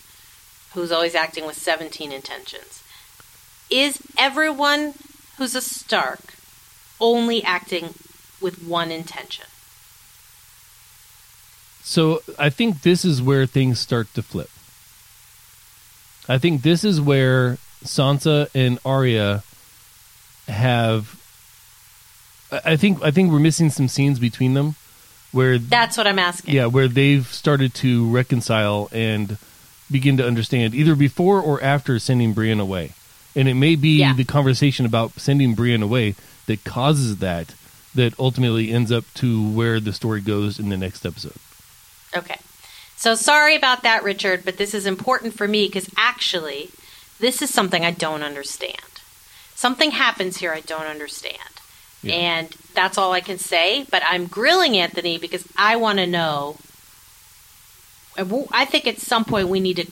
who's always acting with 17 intentions, is everyone who's a Stark only acting with one intention? So I think this is where things start to flip. I think this is where Sansa and Arya have. I I think I think we're missing some scenes between them where That's what I'm asking. yeah where they've started to reconcile and begin to understand either before or after sending Brienne away, and it may be Yeah. the conversation about sending Brienne away that causes that that ultimately ends up to where the story goes in the next episode. Okay. So sorry about that, Richard, but this is important for me because actually, this is something I don't understand. Something happens here I don't understand. Yeah. And that's all I can say, but I'm grilling Anthony because I want to know. I think at some point we need to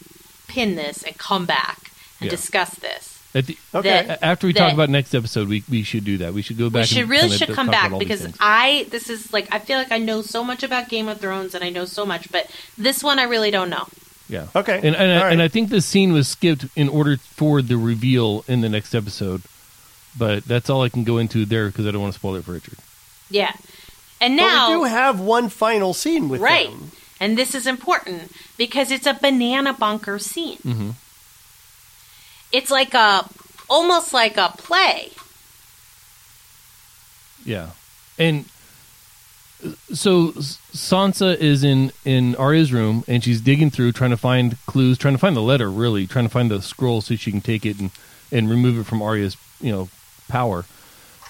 pin this and come back and Yeah. discuss this. At the, Okay. That- After we talk about next episode, we we should do that. We should go back. we should and really kinda should talk come back because. I this is like I feel like I know so much about Game of Thrones and I know so much, but this one I really don't know. yeah, Okay. and and, I, All right. and I think this scene was skipped in order for the reveal in the next episode. But that's all I can go into there because I don't want to spoil it for Richard. Yeah. And But now we do have one final scene with Right. them. And this is important because it's a banana bunker scene. Mm-hmm. It's like a almost like a play. Yeah, and uh, so Sansa is in in Arya's room and she's digging through, trying to find clues, trying to find the letter, really, trying to find the scroll so she can take it and and remove it from Arya's you know power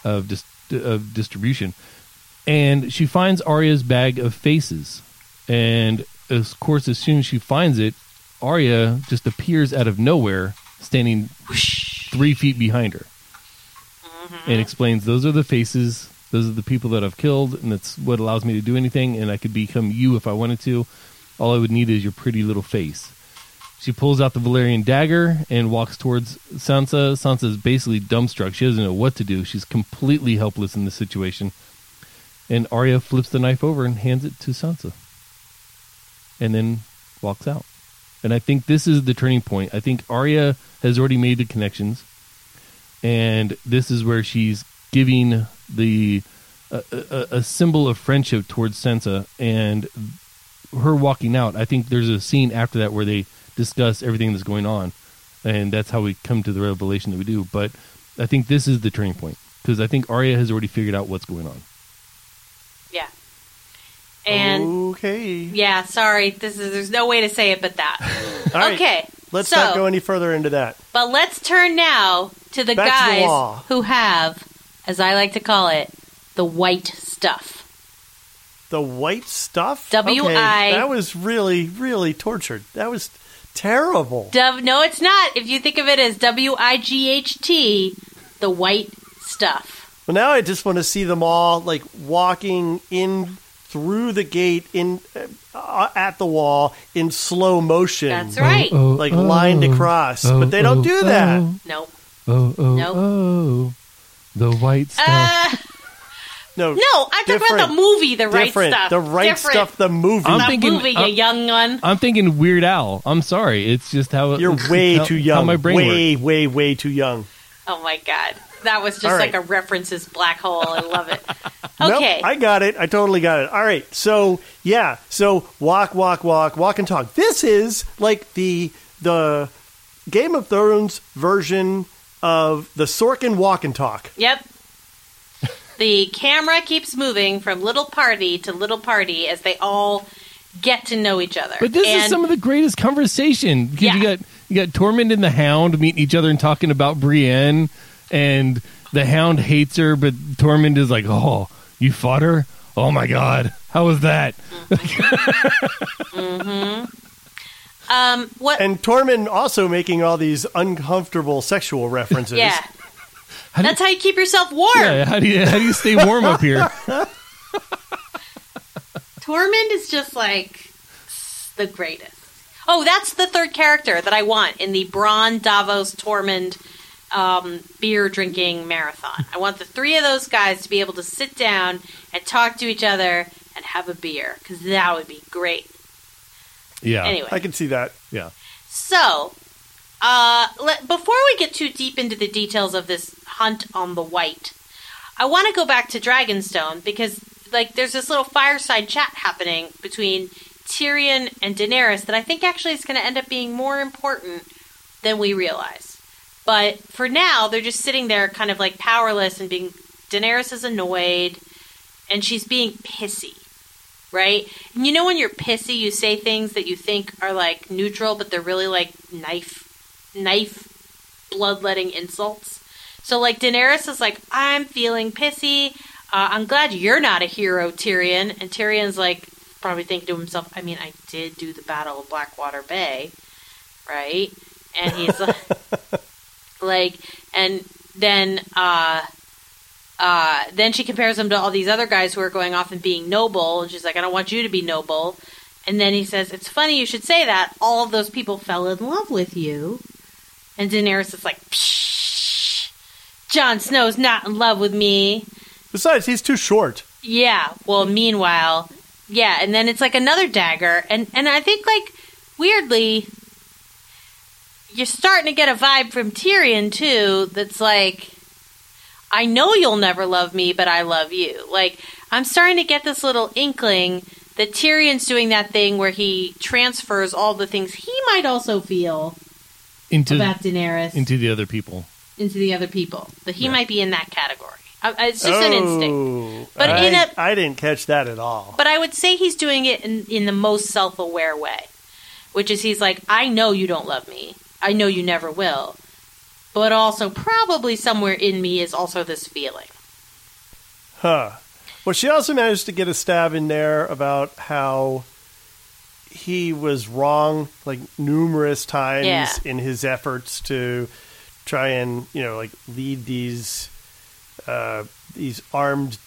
of dis- of distribution. And she finds Arya's bag of faces, and of course, as soon as she finds it, Arya just appears out of nowhere, standing three feet behind her. Mm-hmm. And explains those are the faces. Those are the people that i've killed and that's what allows me to do anything and i could become you if i wanted to. All i would need is your pretty little face. She pulls out the Valyrian dagger and walks towards sansa. Sansa is basically dumbstruck. She doesn't know what to do. She's completely helpless in this situation. And arya flips the knife over and hands it to sansa and then walks out and i think this is the turning point i think arya has already made the connections and this is where she's giving the a, a, symbol of friendship towards Sansa, and her walking out. I think there's a scene after that where they discuss everything that's going on, and that's how we come to the revelation that we do. But I think this is the turning point because I think Arya has already figured out what's going on. And okay. yeah, sorry, this is there's no way to say it but that. All right. okay. Let's so, not go any further into that. But let's turn now to the Back to the guys who have, as I like to call it, the white stuff. The white stuff. W Okay, That was really, really tortured. That was terrible. W- no, it's not. If you think of it as W I G H T, the white stuff. Well, now I just want to see them all like walking in through the gate in uh, at the wall in slow motion, That's right. Oh, like lined across. but they don't do that. Nope. Oh, oh, Nope. oh, the white stuff. Uh, No, no, I'm talking about the movie, the right stuff. The right Different. stuff. The movie. I'm The thinking- movie, I'm- young one. I'm thinking Weird Al. I'm sorry. It's just how You're way how- too how young. my brain works. way, way, way too young. Oh my god. That was just All like right. a references black hole. I love it. Nope, Okay. I got it. I totally got it. All right. So yeah. So walk, walk, walk, walk and talk. This is like the the Game of Thrones version of the Sorkin walk and talk. Yep. The camera keeps moving from little party to little party as they all get to know each other. But this is some of the greatest conversation because Yeah. you got you got Tormund and the Hound meeting each other and talking about Brienne, and the Hound hates her, but Tormund is like, "Oh, you fought her? Oh my God, how was that?" um what And Tormund also making all these uncomfortable sexual references. yeah. How do That's how you keep yourself warm. Yeah, how do you how do you stay warm up here? Tormund is just like the greatest. Oh, that's the third character that I want in the Bronn Davos Tormund um, beer drinking marathon. I want the three of those guys to be able to sit down and talk to each other and have a beer because that would be great. Yeah, Anyway, I can see that. yeah. so uh, let, before we get too deep into the details of this hunt on the white, I want to go back to Dragonstone because like there's this little fireside chat happening between Tyrion and Daenerys that I think actually is going to end up being more important than we realize. But for now, they're just sitting there kind of like powerless and being Daenerys is annoyed and she's being pissy. Right? And you know when you're pissy, you say things that you think are like neutral, but they're really like knife knife bloodletting insults. So like Daenerys is like, I'm feeling pissy. Uh, I'm glad you're not a hero, Tyrion. And Tyrion's like, probably thinking to himself, I mean, I did do the Battle of Blackwater Bay, right? And he's like, like, and then, uh, uh, then she compares him to all these other guys who are going off and being noble, and she's like, I don't want you to be noble. And then he says, It's funny you should say that. All of those people fell in love with you. And Daenerys is like, Psh, Jon Snow's not in love with me. Besides, he's too short. Yeah. Well, meanwhile, yeah, and then it's like another dagger, and and I think like weirdly, you're starting to get a vibe from Tyrion too. That's like, I know you'll never love me, but I love you. Like I'm starting to get this little inkling that Tyrion's doing that thing where he transfers all the things he might also feel Into about Daenerys into the other people. into the other people. That he Yeah. might be in that category. It's just an oh, instinct. Oh, But I, in a- I didn't catch that at all. But I would say he's doing it in, in the most self aware way, which is he's like, I know you don't love me. I know you never will. But also, probably somewhere in me is also this feeling. Huh. Well, she also managed to get a stab in there about how he was wrong, like numerous times Yeah. in his efforts to try and you know like lead these uh, these armed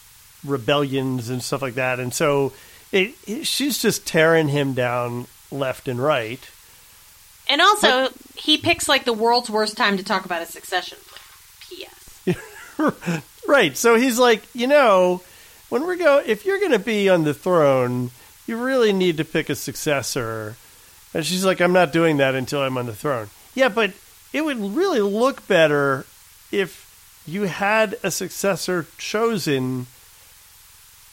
rebellions and stuff like that. And so it, it, she's just tearing him down left and right. And also, he picks like the world's worst time to talk about a succession plan. P.S. Right. So he's like, you know, when we're go, if you're going to be on the throne, you really need to pick a successor. And she's like, I'm not doing that until I'm on the throne. Yeah, but it would really look better if you had a successor chosen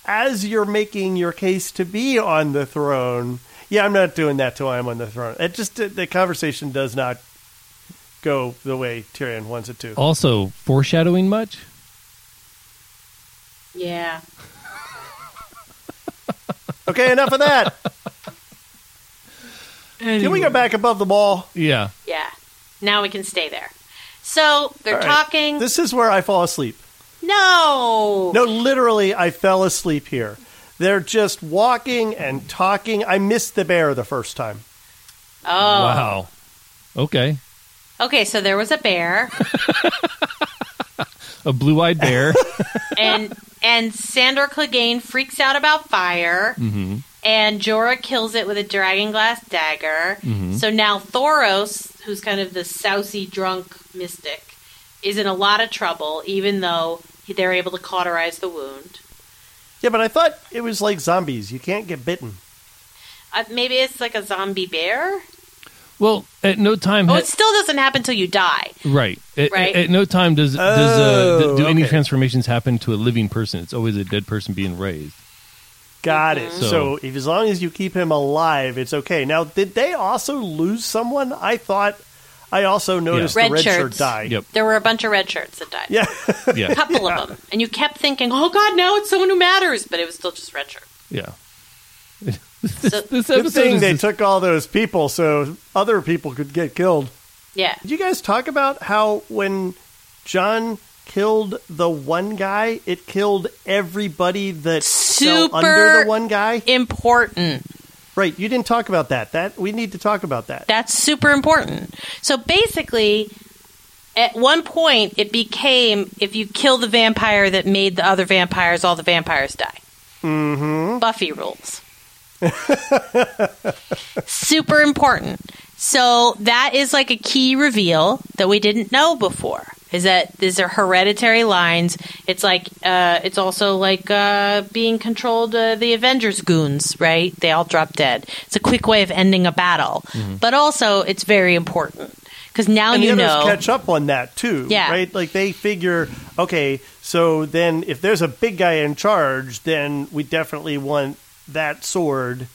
as you're making your case to be on the throne. Yeah, I'm not doing that till I'm on the throne. It just the conversation does not go the way Tyrion wants it to. Also, foreshadowing much? Yeah. Okay, enough of that. Can we go back above the ball? Yeah. Yeah. Now we can stay there. So they're All right. talking. This is where I fall asleep. no. No, literally, I fell asleep here. They're just walking and talking. I missed the bear the first time. Oh. Wow. Okay. Okay, so there was a bear, A blue-eyed bear. and and Sandor Clegane freaks out about fire. hmm and Jorah kills it with a dragon glass dagger. Mhm. So now Thoros, who's kind of the sousy drunk mystic, is in a lot of trouble, even though they're able to cauterize the wound. Yeah, but I thought it was like zombies. You can't get bitten. Uh, maybe it's like a zombie bear. Well, at no time, Oh, ha- it still doesn't happen until you die. right? At, Right. at no time does does uh, Oh, do any transformations happen to a living person. It's always a dead person being raised. Got it. So- So, if, as long as you keep him alive, it's okay. Now, did they also lose someone? I thought I also noticed Yeah. the Red red shirt shirts. died. Yep. There were a bunch of red shirts that died. Yeah. Yeah, A couple of them. And you kept thinking, oh, God, now it's someone who matters. But it was still just red shirt. yeah. So, This Good thing is they just- took all those people so other people could get killed. yeah. Did you guys talk about how when Jon killed the one guy, it killed everybody that fell under the one guy? Important. Right. You didn't talk about that. That we need to talk about that. That's super important. So basically, at one point, it became if you kill the vampire that made the other vampires, all the vampires die. Mm-hmm. Buffy rules. super important. So that is like a key reveal that we didn't know before. Is that these are hereditary lines? It's like uh, it's also like uh, being controlled. Uh, the Avengers goons, right? They all drop dead. It's a quick way of ending a battle, but also it's very important because now and you the others know. catch up on that too. Yeah. Right? Like they figure, okay, so then if there's a big guy in charge, then we definitely want that sword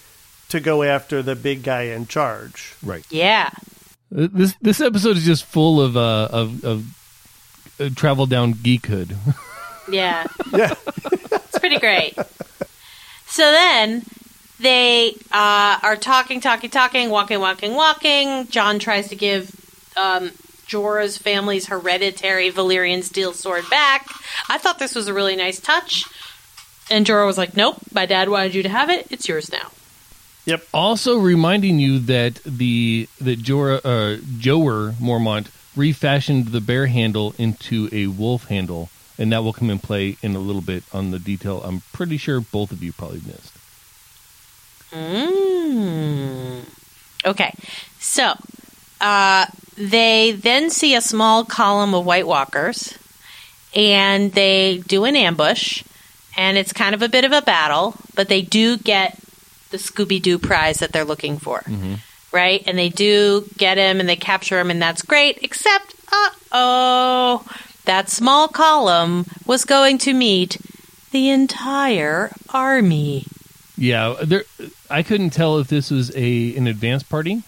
to go after the big guy in charge. right. yeah, This this episode is just full of uh, of, of travel down geekhood. yeah. Yeah. It's pretty great. So then they uh, are talking, talking, talking, walking, walking, walking. Jon tries to give um, Jorah's family's hereditary Valyrian steel sword back. I thought this was a really nice touch. And Jorah was like, nope, my dad wanted you to have it. It's yours now. Yep. also reminding you that the that Jorah uh, Jorah Mormont refashioned the bear handle into a wolf handle, and that will come in play in a little bit on the detail. I'm pretty sure both of you probably missed. Mm. Okay, so uh, they then see a small column of White Walkers, and they do an ambush, and it's kind of a bit of a battle, but they do get the Scooby Doo prize that they're looking for, right? And they do get him, and they capture him, and that's great. Except, uh oh, that small column was going to meet the entire army. Yeah, there. I couldn't tell if this was a an advance party,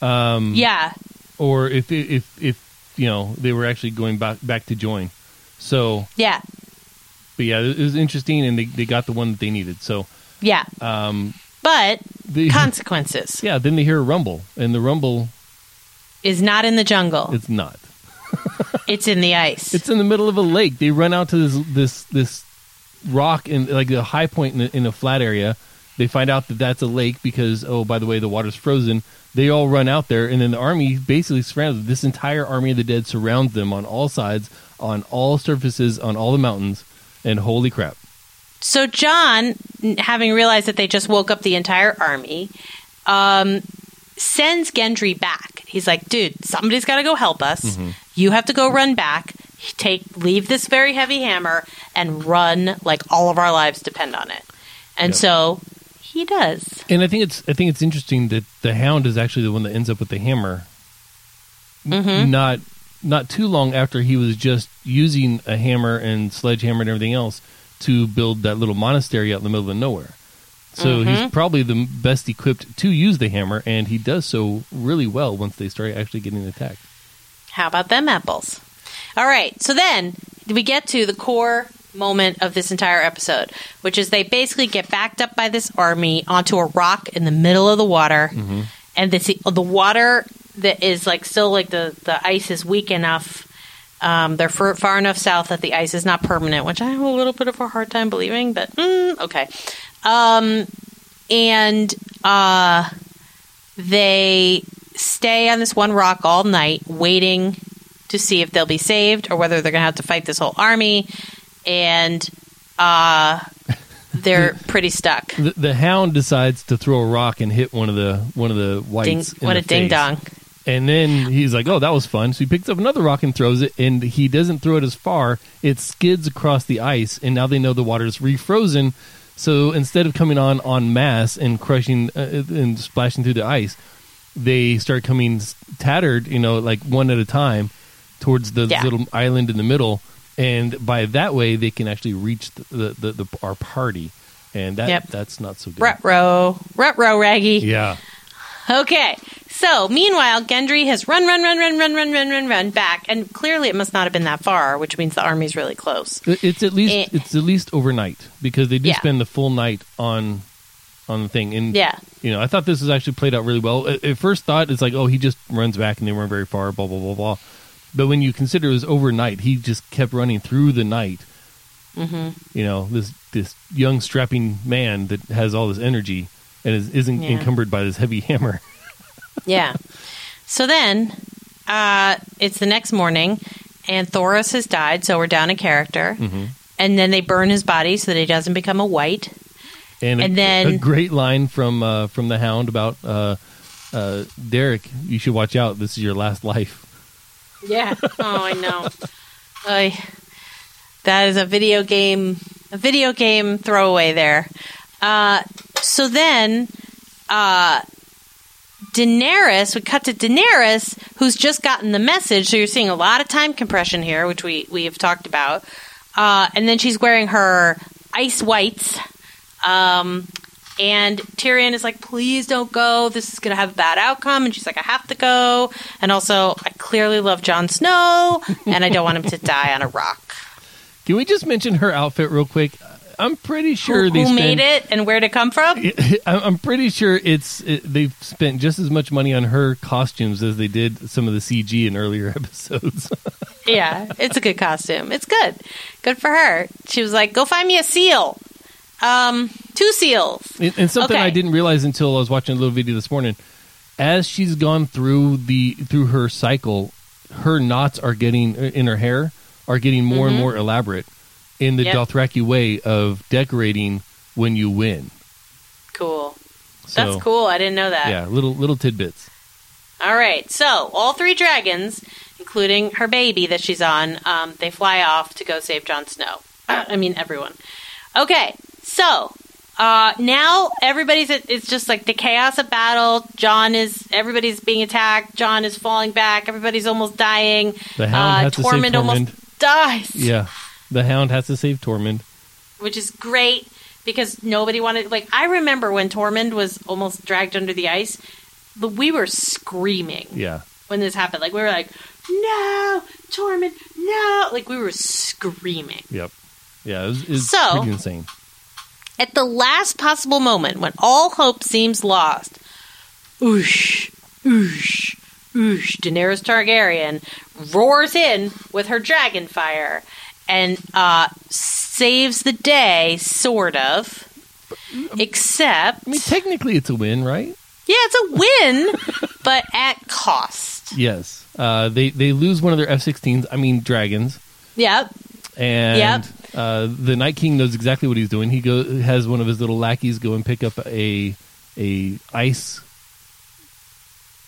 um, Yeah, or if if if you know they were actually going back back to join. So, yeah, but yeah, it was interesting, and they, they got the one that they needed. So, yeah. um, But the consequences yeah, then they hear a rumble, and the rumble is not in the jungle. it's not. It's in the ice. It's in the middle of a lake. They run out to this this this rock in like a high point in a, in a flat area. They find out that that's a lake because oh by the way the water's frozen. They all run out there, and then the army basically surrounds. This entire army of the dead surrounds them on all sides, on all surfaces, on all the mountains, and holy crap! So Jon, having realized that they just woke up the entire army, um, sends Gendry back. He's like, "Dude, somebody's got to go help us. You have to go run back. Take leave this very heavy hammer and run like all of our lives depend on it." And Yep. so he does. And I think it's I think it's interesting that the Hound is actually the one that ends up with the hammer. Mhm. Not not too long after he was just using a hammer and sledgehammer and everything else to build that little monastery out in the middle of nowhere. So mm-hmm. he's probably the best equipped to use the hammer, and he does so really well once they start actually getting attacked. How about them apples? All right. So then we get to the core moment of this entire episode, which is they basically get backed up by this army onto a rock in the middle of the water, mm-hmm. and this, the water that is like still like the the ice is weak enough. Um, they're far, far enough south that the ice is not permanent, which I have a little bit of a hard time believing, but mm, okay. Um, and uh, they stay on this one rock all night, waiting to see if they'll be saved or whether they're going to have to fight this whole army. And uh, they're pretty stuck. The, the Hound decides to throw a rock and hit one of the one of the Ding, whites. in what a ding dong. And then he's like, "Oh, that was fun." So he picks up another rock and throws it, and he doesn't throw it as far. It skids across the ice, and now they know the water's refrozen. So instead of coming on en masse and crushing uh, and splashing through the ice, they start coming tattered, you know, like one at a time towards the Yeah. little island in the middle, and by that way they can actually reach the the, the, our party, and that Yep. that's not so good. Rutro, Rutro, Raggy. Yeah, Okay. So, meanwhile, Gendry has run, run, run, run, run, run, run, run, run back, and clearly it must not have been that far, which means the army's really close. It's at least Eh. it's at least overnight because they do Yeah. spend the full night on on the thing, and Yeah. you know I thought this was actually played out really well. At, at first thought it's like oh he just runs back and they weren't very far, blah blah blah blah. But when you consider it was overnight, he just kept running through the night. hmm you know this this young strapping man that has all this energy and is, isn't Yeah. encumbered by this heavy hammer. Yeah. So then, uh, it's the next morning, and Thoros has died, so we're down a character. Mm-hmm. And then they burn his body so that he doesn't become a white. And, a, then- a great line from uh, from the Hound about uh, uh, Beric. You should watch out. This is your last life. Yeah. Oh, I know. I, that is a video game, a video game throwaway there. Uh, so then, uh, Daenerys, we cut to Daenerys, who's just gotten the message. So you're seeing a lot of time compression here, which we, we have talked about. Uh, and then she's wearing her ice whites. Um, and Tyrion is like, please don't go. This is going to have a bad outcome. And she's like, I have to go. And also, I clearly love Jon Snow, and I don't want him to die on a rock. Can we just mention her outfit real quick? I'm pretty sure who they who made it and where to come from? I'm I'm pretty sure it's it, they've spent just as much money on her costumes as they did some of the CG in earlier episodes. yeah, it's a good costume. It's good. Good for her. She was like, go find me a seal. Um, two seals. And, and something Okay. I didn't realize until I was watching a little video this morning, as she's gone through the through her cycle, her knots are getting in her hair are getting more and more elaborate in the. Yep. Dothraki way of decorating when you win. Cool. So, That's cool. I didn't know that. Yeah, little little tidbits. All right. So all three dragons, including her baby that she's on, um, they fly off to go save Jon Snow. I mean, everyone. Okay. So uh, now everybody's. It's just like the chaos of battle. Jon is. Everybody's being attacked. Jon is falling back. Everybody's almost dying. The Hound uh, has to save Tormund almost dies. Yeah, the Hound has to save Tormund. which is great because nobody wanted. Like I remember when Tormund was almost dragged under the ice, we were screaming Yeah, when this happened. Like we were like, "No, Tormund, no!" Like we were screaming. yep, yeah. It was, it was So- pretty insane. At the last possible moment, when all hope seems lost, oosh, oosh, oosh, Daenerys Targaryen roars in with her dragon fire and uh, saves the day, sort of. Except, I mean, technically, it's a win, right? yeah, it's a win, but at cost. Yes. Uh, they they lose one of their F-16s. I mean, dragons. Yep. and Yep. uh, the Night King knows exactly what he's doing. He go has one of his little lackeys go and pick up a a ice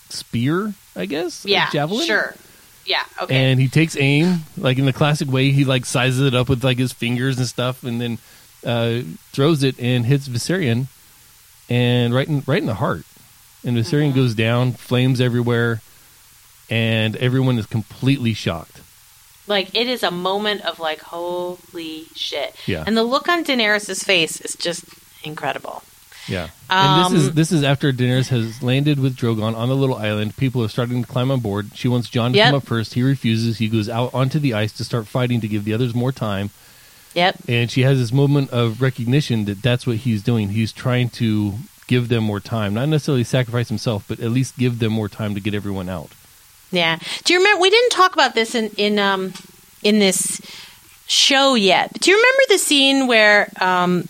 spear, I guess. a Yeah. javelin. Sure. Yeah. Okay. And he takes aim, like in the classic way. He like sizes it up with like his fingers and stuff, and then uh, throws it and hits Viserion, and right in right in the heart. And Viserion Mm-hmm. goes down, flames everywhere, and everyone is completely shocked. Like it is a moment of like holy shit. Yeah. And the look on Daenerys' face is just incredible. Yeah, and this is Um, this is after Daenerys has landed with Drogon on the little island. People are starting to climb on board. She wants Jon to Yep. come up first. He refuses. He goes out onto the ice to start fighting to give the others more time. Yep. And she has this moment of recognition that that's what he's doing. He's trying to give them more time, not necessarily sacrifice himself, but at least give them more time to get everyone out. Yeah. Do you remember we didn't talk about this in in um in this show yet. But do you remember the scene where um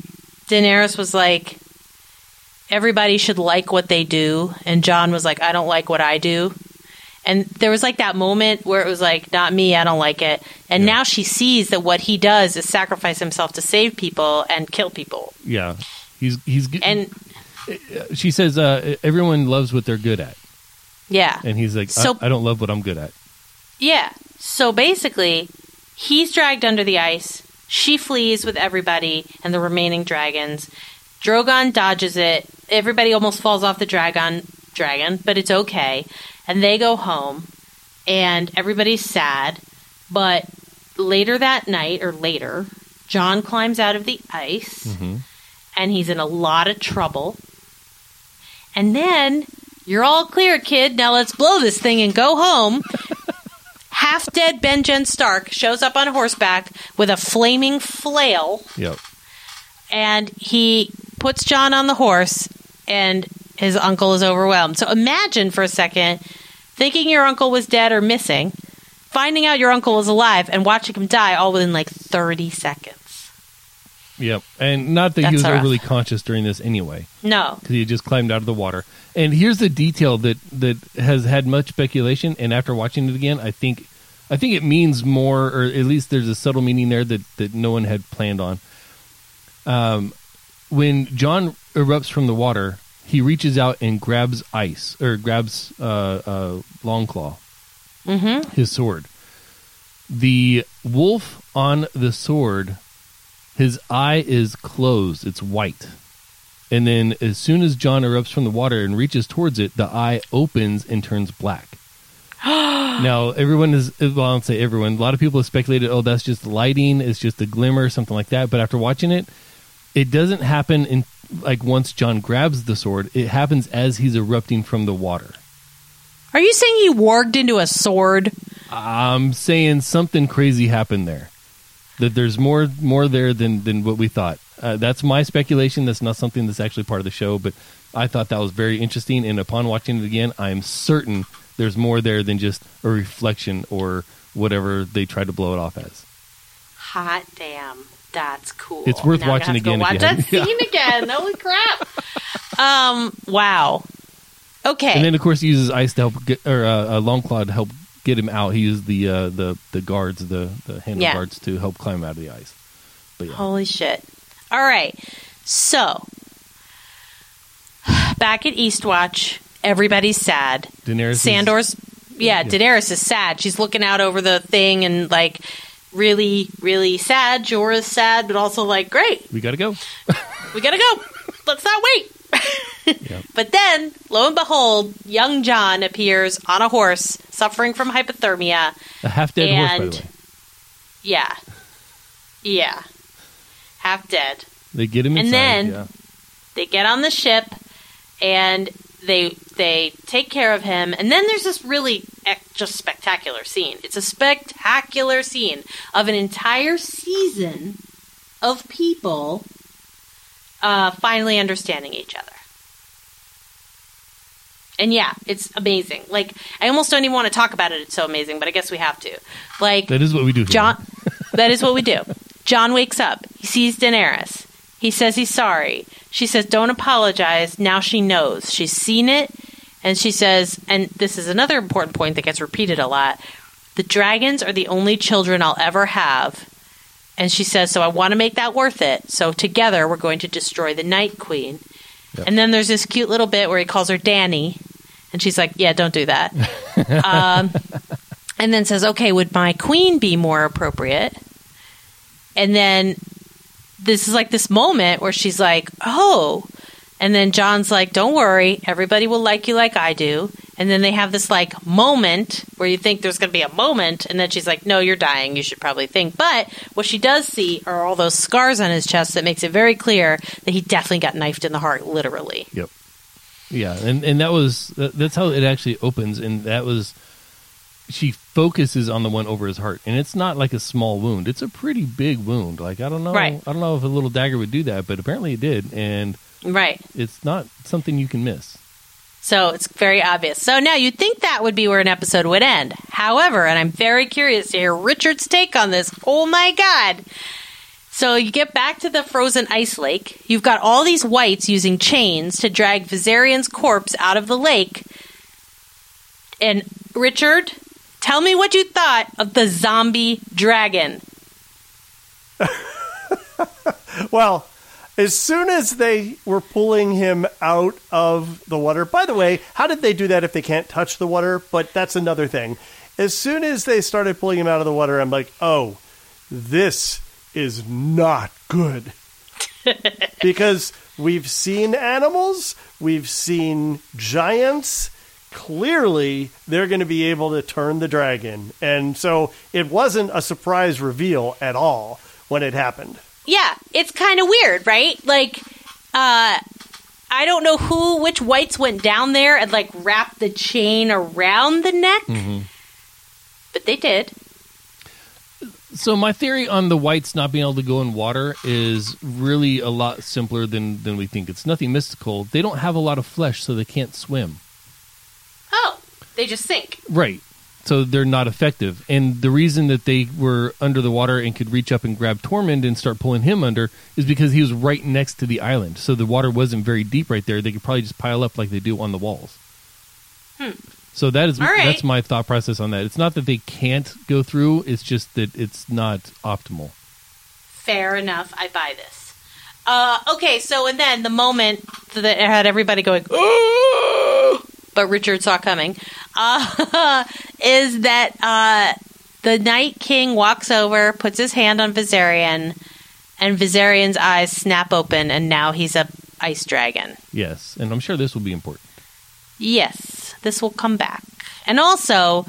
Daenerys was like everybody should like what they do and Jon was like I don't like what I do. And there was like that moment where it was like not me, I don't like it. And Yeah. now she sees that what he does is sacrifice himself to save people and kill people. Yeah, he's he's. And she says uh, everyone loves what they're good at, yeah. and he's like, So- I, I don't love what I'm good at. Yeah. So basically, he's dragged under the ice. She flees with everybody and the remaining dragons. Drogon dodges it. Everybody almost falls off the dragon. dragon, but it's okay. And they go home, and everybody's sad. But later that night, or later, Jon climbs out of the ice, mm-hmm. and he's in a lot of trouble. And then you're all clear, kid. Now let's blow this thing and go home. Half dead Benjen Stark shows up on horseback with a flaming flail Yep. and he puts Jon on the horse, and his uncle is overwhelmed. So imagine for a second thinking your uncle was dead or missing, finding out your uncle was alive, and watching him die all within like 30 seconds. Yep. And not that That's he was rough. overly conscious during this anyway, No. because he just climbed out of the water. And here's the detail that that has had much speculation. And after watching it again, I think I think it means more, or at least there's a subtle meaning there that that no one had planned on. Um, when Jon erupts from the water, he reaches out and grabs ice or grabs uh, uh, Longclaw, Mm-hmm. his sword. The wolf on the sword, his eye is closed. It's white. And then as soon as Jon erupts from the water and reaches towards it, the eye opens and turns black. now, everyone is, well, I don't say everyone, a lot of people have speculated, oh, that's just lighting, it's just a glimmer, something like that. But after watching it, it doesn't happen in, like, once Jon grabs the sword, it happens as he's erupting from the water. Are you saying he warged into a sword? I'm saying something crazy happened there. That there's more more there than than what we thought. Uh, that's my speculation. That's not something that's actually part of the show, but I thought that was very interesting. And upon watching it again, I am certain there's more there than just a reflection or whatever they tried to blow it off as. Hot damn. That's cool. It's worth Now watching again watch that haven't- yeah. scene again. Holy crap. Um. Wow. Okay. And then of course he uses ice to help get or uh, a Longclaw to help get him out. He used the uh, the the guards, the the handle Yeah. guards to help climb out of the ice. But yeah, Holy shit. All right. So, back at Eastwatch, everybody's sad. Daenerys. is- Sandor's, yeah, Daenerys is sad. She's looking out over the thing and, like, really, really sad. Jorah's sad, but also, like, great, we got to go. we gotta go. Let's not wait. Yep. But then, lo and behold, young Jon appears on a horse, suffering from hypothermia. A half dead horse, by And- the way. Yeah. Yeah. Half dead. They get him and inside. then- yeah. they get on the ship and they they take care of him and then there's this really ec- just spectacular scene it's a spectacular scene of an entire season of people uh, finally understanding each other and yeah it's amazing like i almost don't even want to talk about it it's so amazing but i guess we have to like That is what we do. John, that is what we do. Jon wakes up. He sees Daenerys. He says he's sorry. She says, "Don't apologize." Now she knows. She's seen it, and she says, and this is another important point that gets repeated a lot. The dragons are the only children I'll ever have, and she says, "So I want to make that worth it. So together we're going to destroy the Night Queen." Yep. And then there's this cute little bit where he calls her Dany, and she's like, "Yeah, don't do that." um, and then says, "Okay, would my queen be more appropriate?" And then this is like this moment where she's like, "Oh," and then Jon's like, "Don't worry, everybody will like you like I do." And then they have this like moment where you think there's going to be a moment, and then she's like, "No, you're dying. You should probably think." But what she does see are all those scars on his chest that makes it very clear that he definitely got knifed in the heart, literally. Yep. Yeah, and and that was that's how it actually opens, and that was she focuses on the one over his heart, and it's not like a small wound; it's a pretty big wound. Like I don't know, Right. I don't know if a little dagger would do that, but apparently it did, and Right. it's not something you can miss. So it's very obvious. So now you'd think that would be where an episode would end. However, and I'm very curious to hear Richard's take on this. Oh my God. So you get back to the frozen ice lake. You've got all these whites using chains to drag Viserion's corpse out of the lake. And Richard, tell me what you thought of the zombie dragon. Well, as soon as they were pulling him out of the water, by the way, how did they do that if they can't touch the water? But that's another thing. As soon as they started pulling him out of the water, I'm like, oh, this is not good. because We've seen animals, we've seen giants. Clearly, they're going to be able to turn the dragon. And so it wasn't a surprise reveal at all when it happened. Yeah, it's kind of weird, right? Like, uh, I don't know who, which whites went down there and like wrapped the chain around the neck, but they did. So my theory on the whites not being able to go in water is really a lot simpler than than we think. It's nothing mystical. They don't have a lot of flesh, so they can't swim. Oh, they just sink. Right. So they're not effective. And the reason that they were under the water and could reach up and grab Tormund and start pulling him under is because he was right next to the island. So the water wasn't very deep right there. They could probably just pile up like they do on the walls. So that is Hmm. Right. that's my thought process on that. It's not that they can't go through, it's just that it's not optimal. Fair enough. I buy this. Uh, okay, so and then the moment that it had everybody going, but Richard saw coming, uh, is that uh, the Night King walks over, puts his hand on Viserion, and Viserion's eyes snap open, and now he's a ice dragon. Yes, and I'm sure this will be important. Yes, this will come back. And also,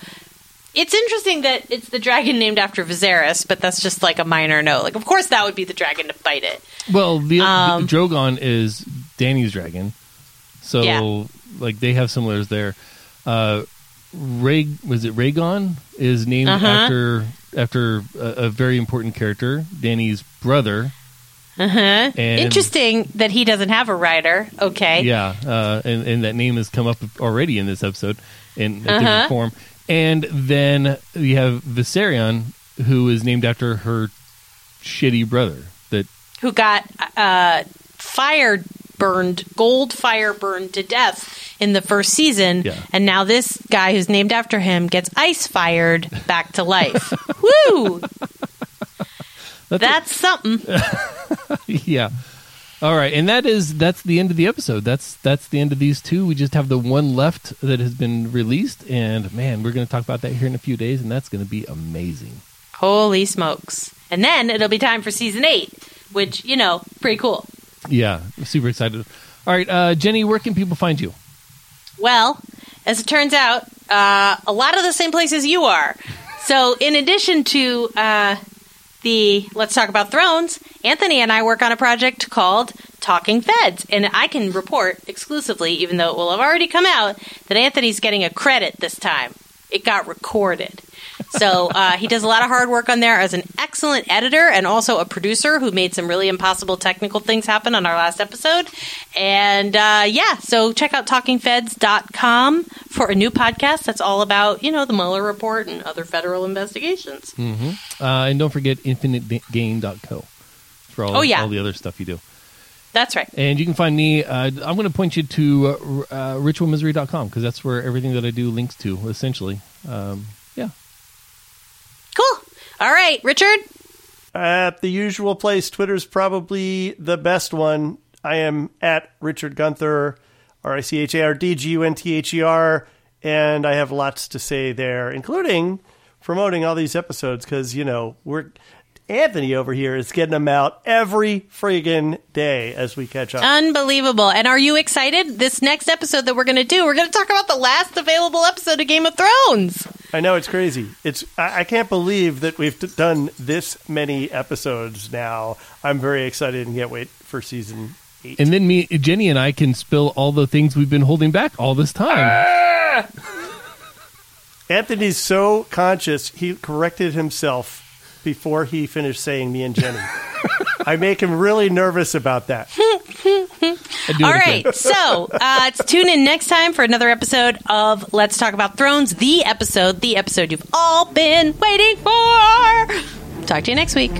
it's interesting that it's the dragon named after Viserys, but that's just like a minor note. Like, of course, that would be the dragon to fight it. Well, the, Um, the Drogon is Dany's dragon, so Yeah. Like they have similars there. Uh, Ray was it Rhaegon is named Uh-huh. after after a, a very important character, Dany's brother. Uh-huh. And- Interesting that he doesn't have a rider. Okay. Yeah, uh, and and that name has come up already in this episode in a Uh-huh. different form. And then you have Viserion, who is named after her shitty brother. That Who got uh, fire burned, gold fire burned to death in the first season. Yeah. And now this guy who's named after him gets ice fired back to life. Woo! that's, That's something. yeah. All right, and that is that's the end of the episode. That's that's the end of these two. We just have the one left that has been released, and man, we're going to talk about that here in a few days, and that's going to be amazing. Holy smokes. And then it'll be time for season eight, which, you know, pretty cool. Yeah, super excited. All right, uh, Jenny, where can people find you? Well, as it turns out, uh, a lot of the same places you are. So, in addition to uh, the Let's Talk About Thrones, Anthony and I work on a project called Talking Feds. And I can report exclusively, even though it will have already come out, that Anthony's getting a credit this time. It got recorded. So uh, he does a lot of hard work on there as an excellent editor and also a producer who made some really impossible technical things happen on our last episode. And uh, yeah, so check out talkingfeds.com for a new podcast that's all about, you know, the Mueller report and other federal investigations. Uh, and don't forget infinitegain.co for all, Oh, yeah. all the other stuff you do. That's right. And you can find me, uh, I'm going to point you to uh, uh, ritualmisery.com because that's where everything that I do links to, essentially. Um. Cool. All right, Richard. At the usual place, Twitter's probably the best one. I am at Richard Gunther, R I C H A R D G U N T H E R, and I have lots to say there, including promoting all these episodes because, you know, we're. Anthony over here is getting them out every friggin' day as we catch up. Unbelievable. And are you excited? This next episode that we're going to do, we're going to talk about the last available episode of Game of Thrones. I know it's crazy. It's I, I can't believe that we've t- done this many episodes now. I'm very excited and can't wait for season eight. And then me, Jenny, and I can spill all the things we've been holding back all this time. Anthony's so conscious he corrected himself before he finished saying me and Jenny. I make him really nervous about that. All right. do All it right, so uh, tune in next time for another episode of Let's Talk About Thrones, the episode, the episode you've all been waiting for. Talk to you next week.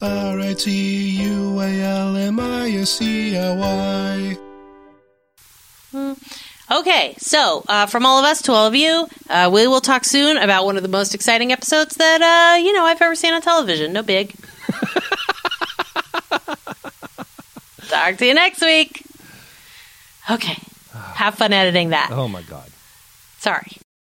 R I T U A L M I S E L Y. Okay, so uh, from all of us to all of you, uh, we will talk soon about one of the most exciting episodes that uh, you know I've ever seen on television. No big. talk to you next week. Okay, have fun editing that. Oh my god. Sorry.